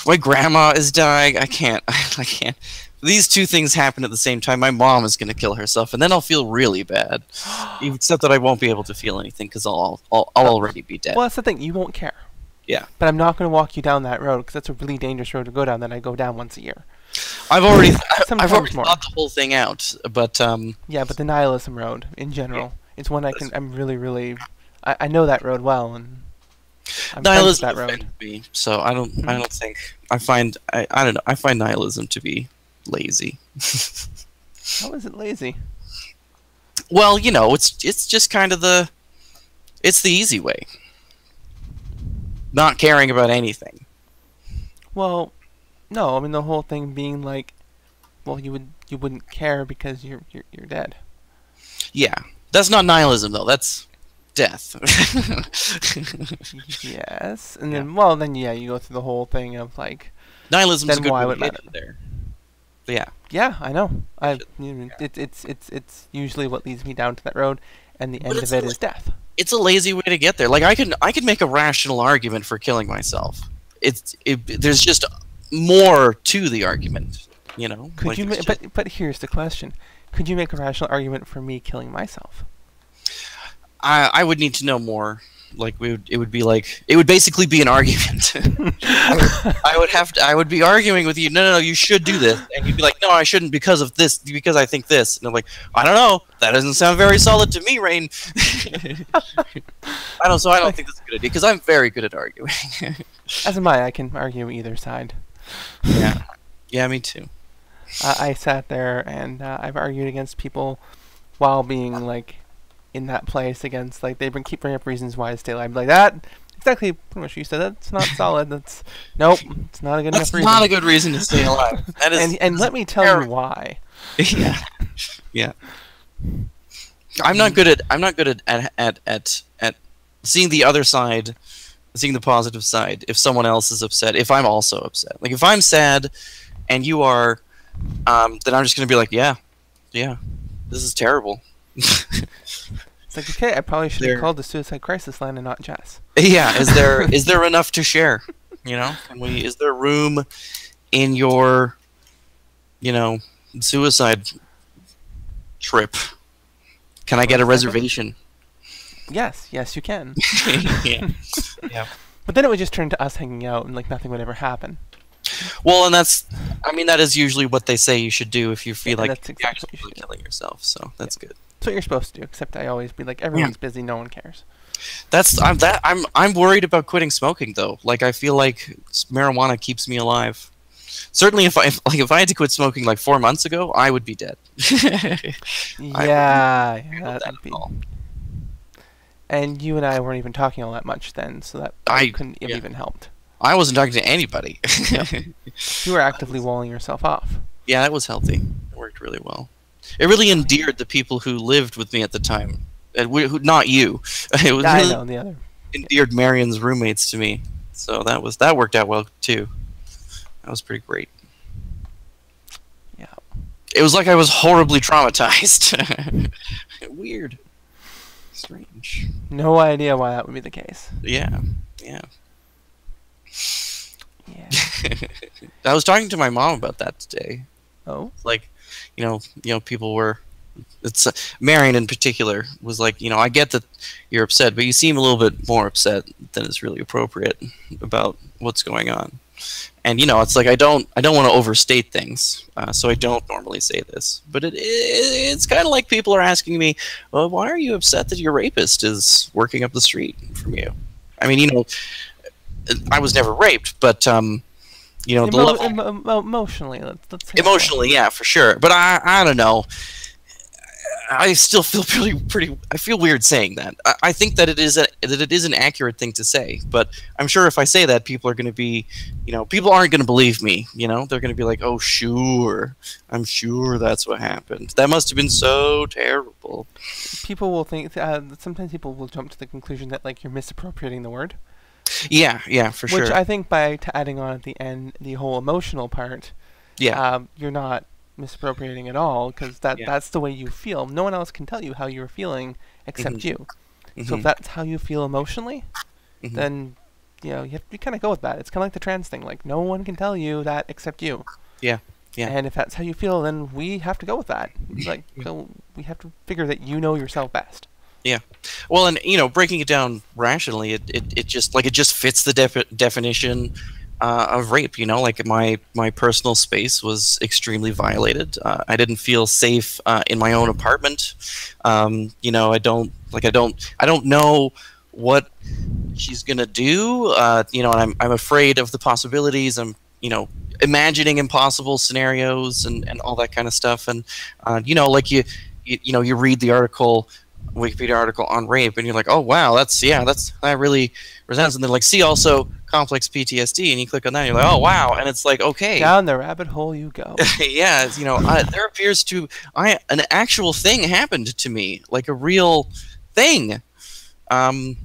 S2: my grandma is dying. I can't. I can't. These two things happen at the same time. My mom is going to kill herself, and then I'll feel really bad. Except that I won't be able to feel anything because I'll, I'll I'll already be dead.
S1: Well, that's the thing. You won't care.
S2: Yeah.
S1: But I'm not going to walk you down that road because that's a really dangerous road to go down. That I go down once a year.
S2: I've already I've already
S1: more.
S2: thought the whole thing out, but um,
S1: Yeah, but the nihilism road in general, it's one I can. I'm really really. I, I know that road well, and I'm
S2: nihilism
S1: that road.
S2: me. So I don't I
S1: Mhm.
S2: don't think I find I, I don't know I find nihilism to be lazy.
S1: How is it lazy?
S2: Well, you know, it's it's just kind of the it's the easy way. Not caring about anything.
S1: Well, no. I mean the whole thing being like, well, you would you wouldn't care because you're you're, you're dead.
S2: Yeah. That's not nihilism though. That's death.
S1: yes, and then well, then yeah, you go through the whole thing of like,
S2: nihilism.
S1: Then
S2: a good
S1: why would matter?
S2: there. But yeah.
S1: yeah, I know. I you know, it, it's it's it's usually what leads me down to that road, and the
S2: But
S1: end of it is death.
S2: it's a lazy way to get there. Like I can I can make a rational argument for killing myself. It's it, there's just more to the argument, you know.
S1: Could
S2: Like,
S1: you? Ma-
S2: just-
S1: but but here's the question: Could you make a rational argument for me killing myself?
S2: I I would need to know more. Like we would, it would be like it would basically be an argument. I, would, I would have to I would be arguing with you. No, no, no, you should do this, and you'd be like, no, I shouldn't because of this, because I think this. And I'm like, I don't know. That doesn't sound very solid to me, Rain. I don't. So I don't think that's a good idea because I'm very good at arguing.
S1: As am I. I can argue either side.
S2: Yeah, yeah, me too.
S1: I I sat there and uh, I've argued against people while being like in that place against like they bring keep bringing up reasons why to stay alive. Like that exactly pretty much you said. That's not solid. That's nope. It's not a good
S2: That's
S1: enough reason.
S2: not a good reason to stay alive. That is,
S1: and and let me tell
S2: terrible.
S1: you why.
S2: yeah, yeah. I'm not good at I'm not good at at, at at at seeing the other side, seeing the positive side. If someone else is upset, if I'm also upset, like if I'm sad, and you are, um, then I'm just gonna be like, yeah, yeah, this is terrible.
S1: It's like okay, I probably should
S2: There-
S1: have called the suicide crisis line and not Jess.
S2: yeah, is there is there enough to share? You know, Can we is there room in your, you know, suicide trip? Can I get a
S1: For a second?
S2: reservation?
S1: Yes, yes, you can.
S2: yeah.
S1: But then it would just turn to us hanging out and like nothing would ever happen.
S2: Well, and that's, I mean, that is usually what they say you should do if you feel
S1: Yeah,
S2: like
S1: that's
S2: you're actually
S1: you
S2: killing yourself. So that's good.
S1: That's what you're supposed to do. Except I always be like, everyone's busy, no one cares.
S2: That's I'm that I'm I'm worried about quitting smoking though. Like I feel like marijuana keeps me alive. Certainly, if I if, like if I had to quit smoking like four months ago, I would be dead.
S1: Yeah, yeah, that
S2: that
S1: be. And you and I weren't even talking all that much then, so that
S2: I-
S1: couldn't have
S2: yeah.
S1: even helped.
S2: I wasn't talking to anybody.
S1: You were actively walling yourself off.
S2: yeah, that was healthy. It worked really well. It really endeared the people who lived with me at the time. And we, who, not you. It was
S1: I
S2: really
S1: know the other.
S2: endeared Marion's roommates to me. So that was that worked out well too. That was pretty great.
S1: Yeah.
S2: It was like I was horribly traumatized. Weird. Strange.
S1: No idea why that would be the case.
S2: Yeah. Yeah.
S1: Yeah.
S2: I was talking to my mom about that today.
S1: Oh.
S2: Like, you know, you know, people were. It's uh, Marion in particular was like, you know, I get that you're upset, but you seem a little bit more upset than is really appropriate about what's going on. And you know, it's like I don't, I don't want to overstate things, uh, so I don't normally say this. But it, it's kind of like people are asking me, well, why are you upset that your rapist is working up the street from you? I mean, you know, I was never raped, but um, you know, the
S1: Emo-
S2: level
S1: emo- emotionally, let's, let's say that.
S2: emotionally yeah for sure but i i don't know i still feel pretty pretty i feel weird saying that. I, I think that it is a that it is an accurate thing to say but i'm sure if i say that people are going to be you know people aren't going to believe me you know? They're going to be like oh sure. I'm sure that's what happened. That must have been so terrible.
S1: People will think. Uh, sometimes people will jump to the conclusion that like you're misappropriating the word,
S2: yeah yeah for
S1: which
S2: sure.
S1: Which I think by t- adding on at the end the whole emotional part,
S2: yeah.
S1: um, you're not misappropriating at all because that
S2: Yeah.
S1: that's the way you feel. No one else can tell you how you're feeling except
S2: Mhm.
S1: you. So
S2: Mhm,
S1: if that's how you feel emotionally,
S2: mhm.
S1: then you know you have to kind of go with that. It's kind of like the trans thing. Like no one can tell you that except you.
S2: Yeah, yeah.
S1: And if that's how you feel, then we have to go with that. Like
S2: Yeah.
S1: so we have to figure that you know yourself best. Yeah.
S2: Well, and you know, breaking it down rationally, it, it, it just like it just fits the defi- definition uh, of rape. You know, like my my personal space was extremely violated. Uh, I didn't feel safe uh, in my own apartment. Um, you know, I don't like I don't I don't know what she's gonna do. Uh, you know, and I'm I'm afraid of the possibilities. I'm you know imagining impossible scenarios and, and all that kind of stuff. And uh, you know, like you, you you know you read the article Wikipedia article on rape, and you're like, oh wow, that's yeah, that's that really resounds. And then like, see also complex PTSD, and you click on that, and you're like, oh wow, and it's like, okay,
S1: Down the rabbit hole you go.
S2: yeah, you know, I, there appears to I an actual thing happened to me, like a real thing, um,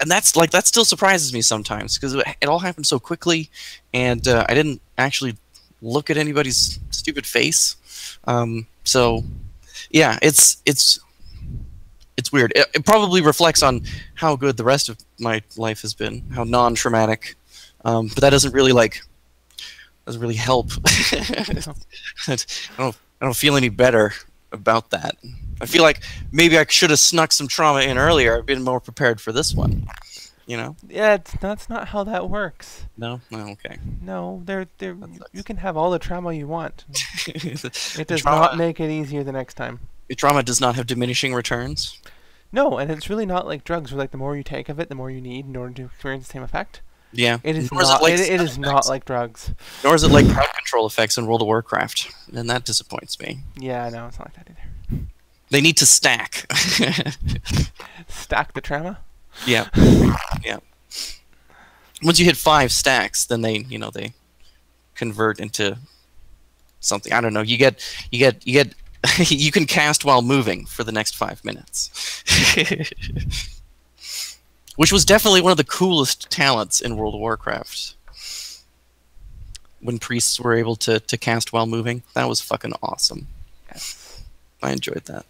S2: and that's like that still surprises me sometimes because it, it all happened so quickly, and uh, I didn't actually look at anybody's stupid face, um, so yeah, it's it's it's weird. It, it probably reflects on how good the rest of my life has been, how non-traumatic, um, but that doesn't really like doesn't really help. I don't I don't feel any better about that. I feel like maybe I should have snuck some trauma in earlier. I've been more prepared for this one. You know?
S1: yeah, it's, that's not how that works.
S2: No? No, okay.
S1: No, there, there. You, you can have all the trauma you want. It does
S2: trauma,
S1: not make it easier the next time.
S2: Trauma does not have diminishing returns.
S1: No, and it's really not like drugs, where like the more you take of it, the more you need in order to experience the same effect.
S2: Yeah.
S1: It is
S2: Nor is it
S1: not.
S2: like
S1: it, it
S2: side
S1: not like drugs.
S2: Nor is it like crowd control effects in World of Warcraft. And that disappoints me.
S1: Yeah, no, it's not like that either.
S2: They need to stack.
S1: Stack the trauma.
S2: yeah. Yeah. Once you hit five stacks, then they, you know, they convert into something. I don't know. You get, you get, you get, you can cast while moving for the next five minutes, which was definitely one of the coolest talents in World of Warcraft. When priests were able to to cast while moving, that was fucking awesome.
S1: Yes.
S2: I enjoyed that.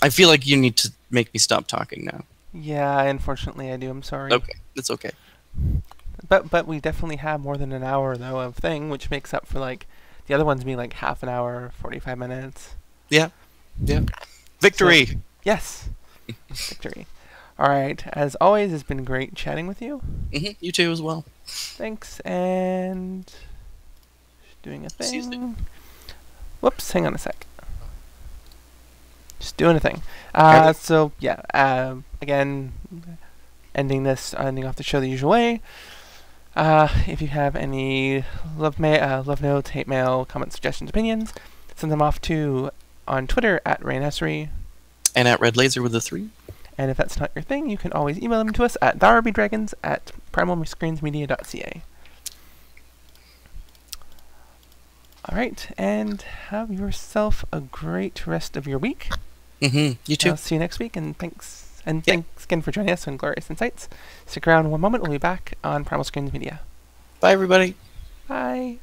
S2: I feel like you need to make me stop talking now.
S1: Yeah, unfortunately I do. I'm sorry.
S2: Okay, it's okay.
S1: But but we definitely have more than an hour though of thing, which makes up for like the other ones being like half an hour, forty five minutes.
S2: Victory.
S1: Yes. Victory. All right. As always, it's been great chatting with you.
S2: hmm You too as well.
S1: Thanks, and doing a thing. Whoops, hang on a sec. Just doing a thing. Uh, so yeah, uh, again, ending this, ending off the show the usual way. Uh, if you have any love ma- uh, love notes, hate mail, comments, suggestions, opinions, send them off to on Twitter at Rainessery.
S2: And at Red Laser with a three.
S1: And if that's not your thing, you can always email them to us at therbydragons at primalscreensmedia.ca. All right, and have yourself a great rest of your week.
S2: Mm-hmm. You too.
S1: I'll see you next week, and thanks. And thanks again for joining us on Glorious Insights. Stick around one moment. We'll be back on Primal Screens Media.
S2: Bye, everybody.
S1: Bye.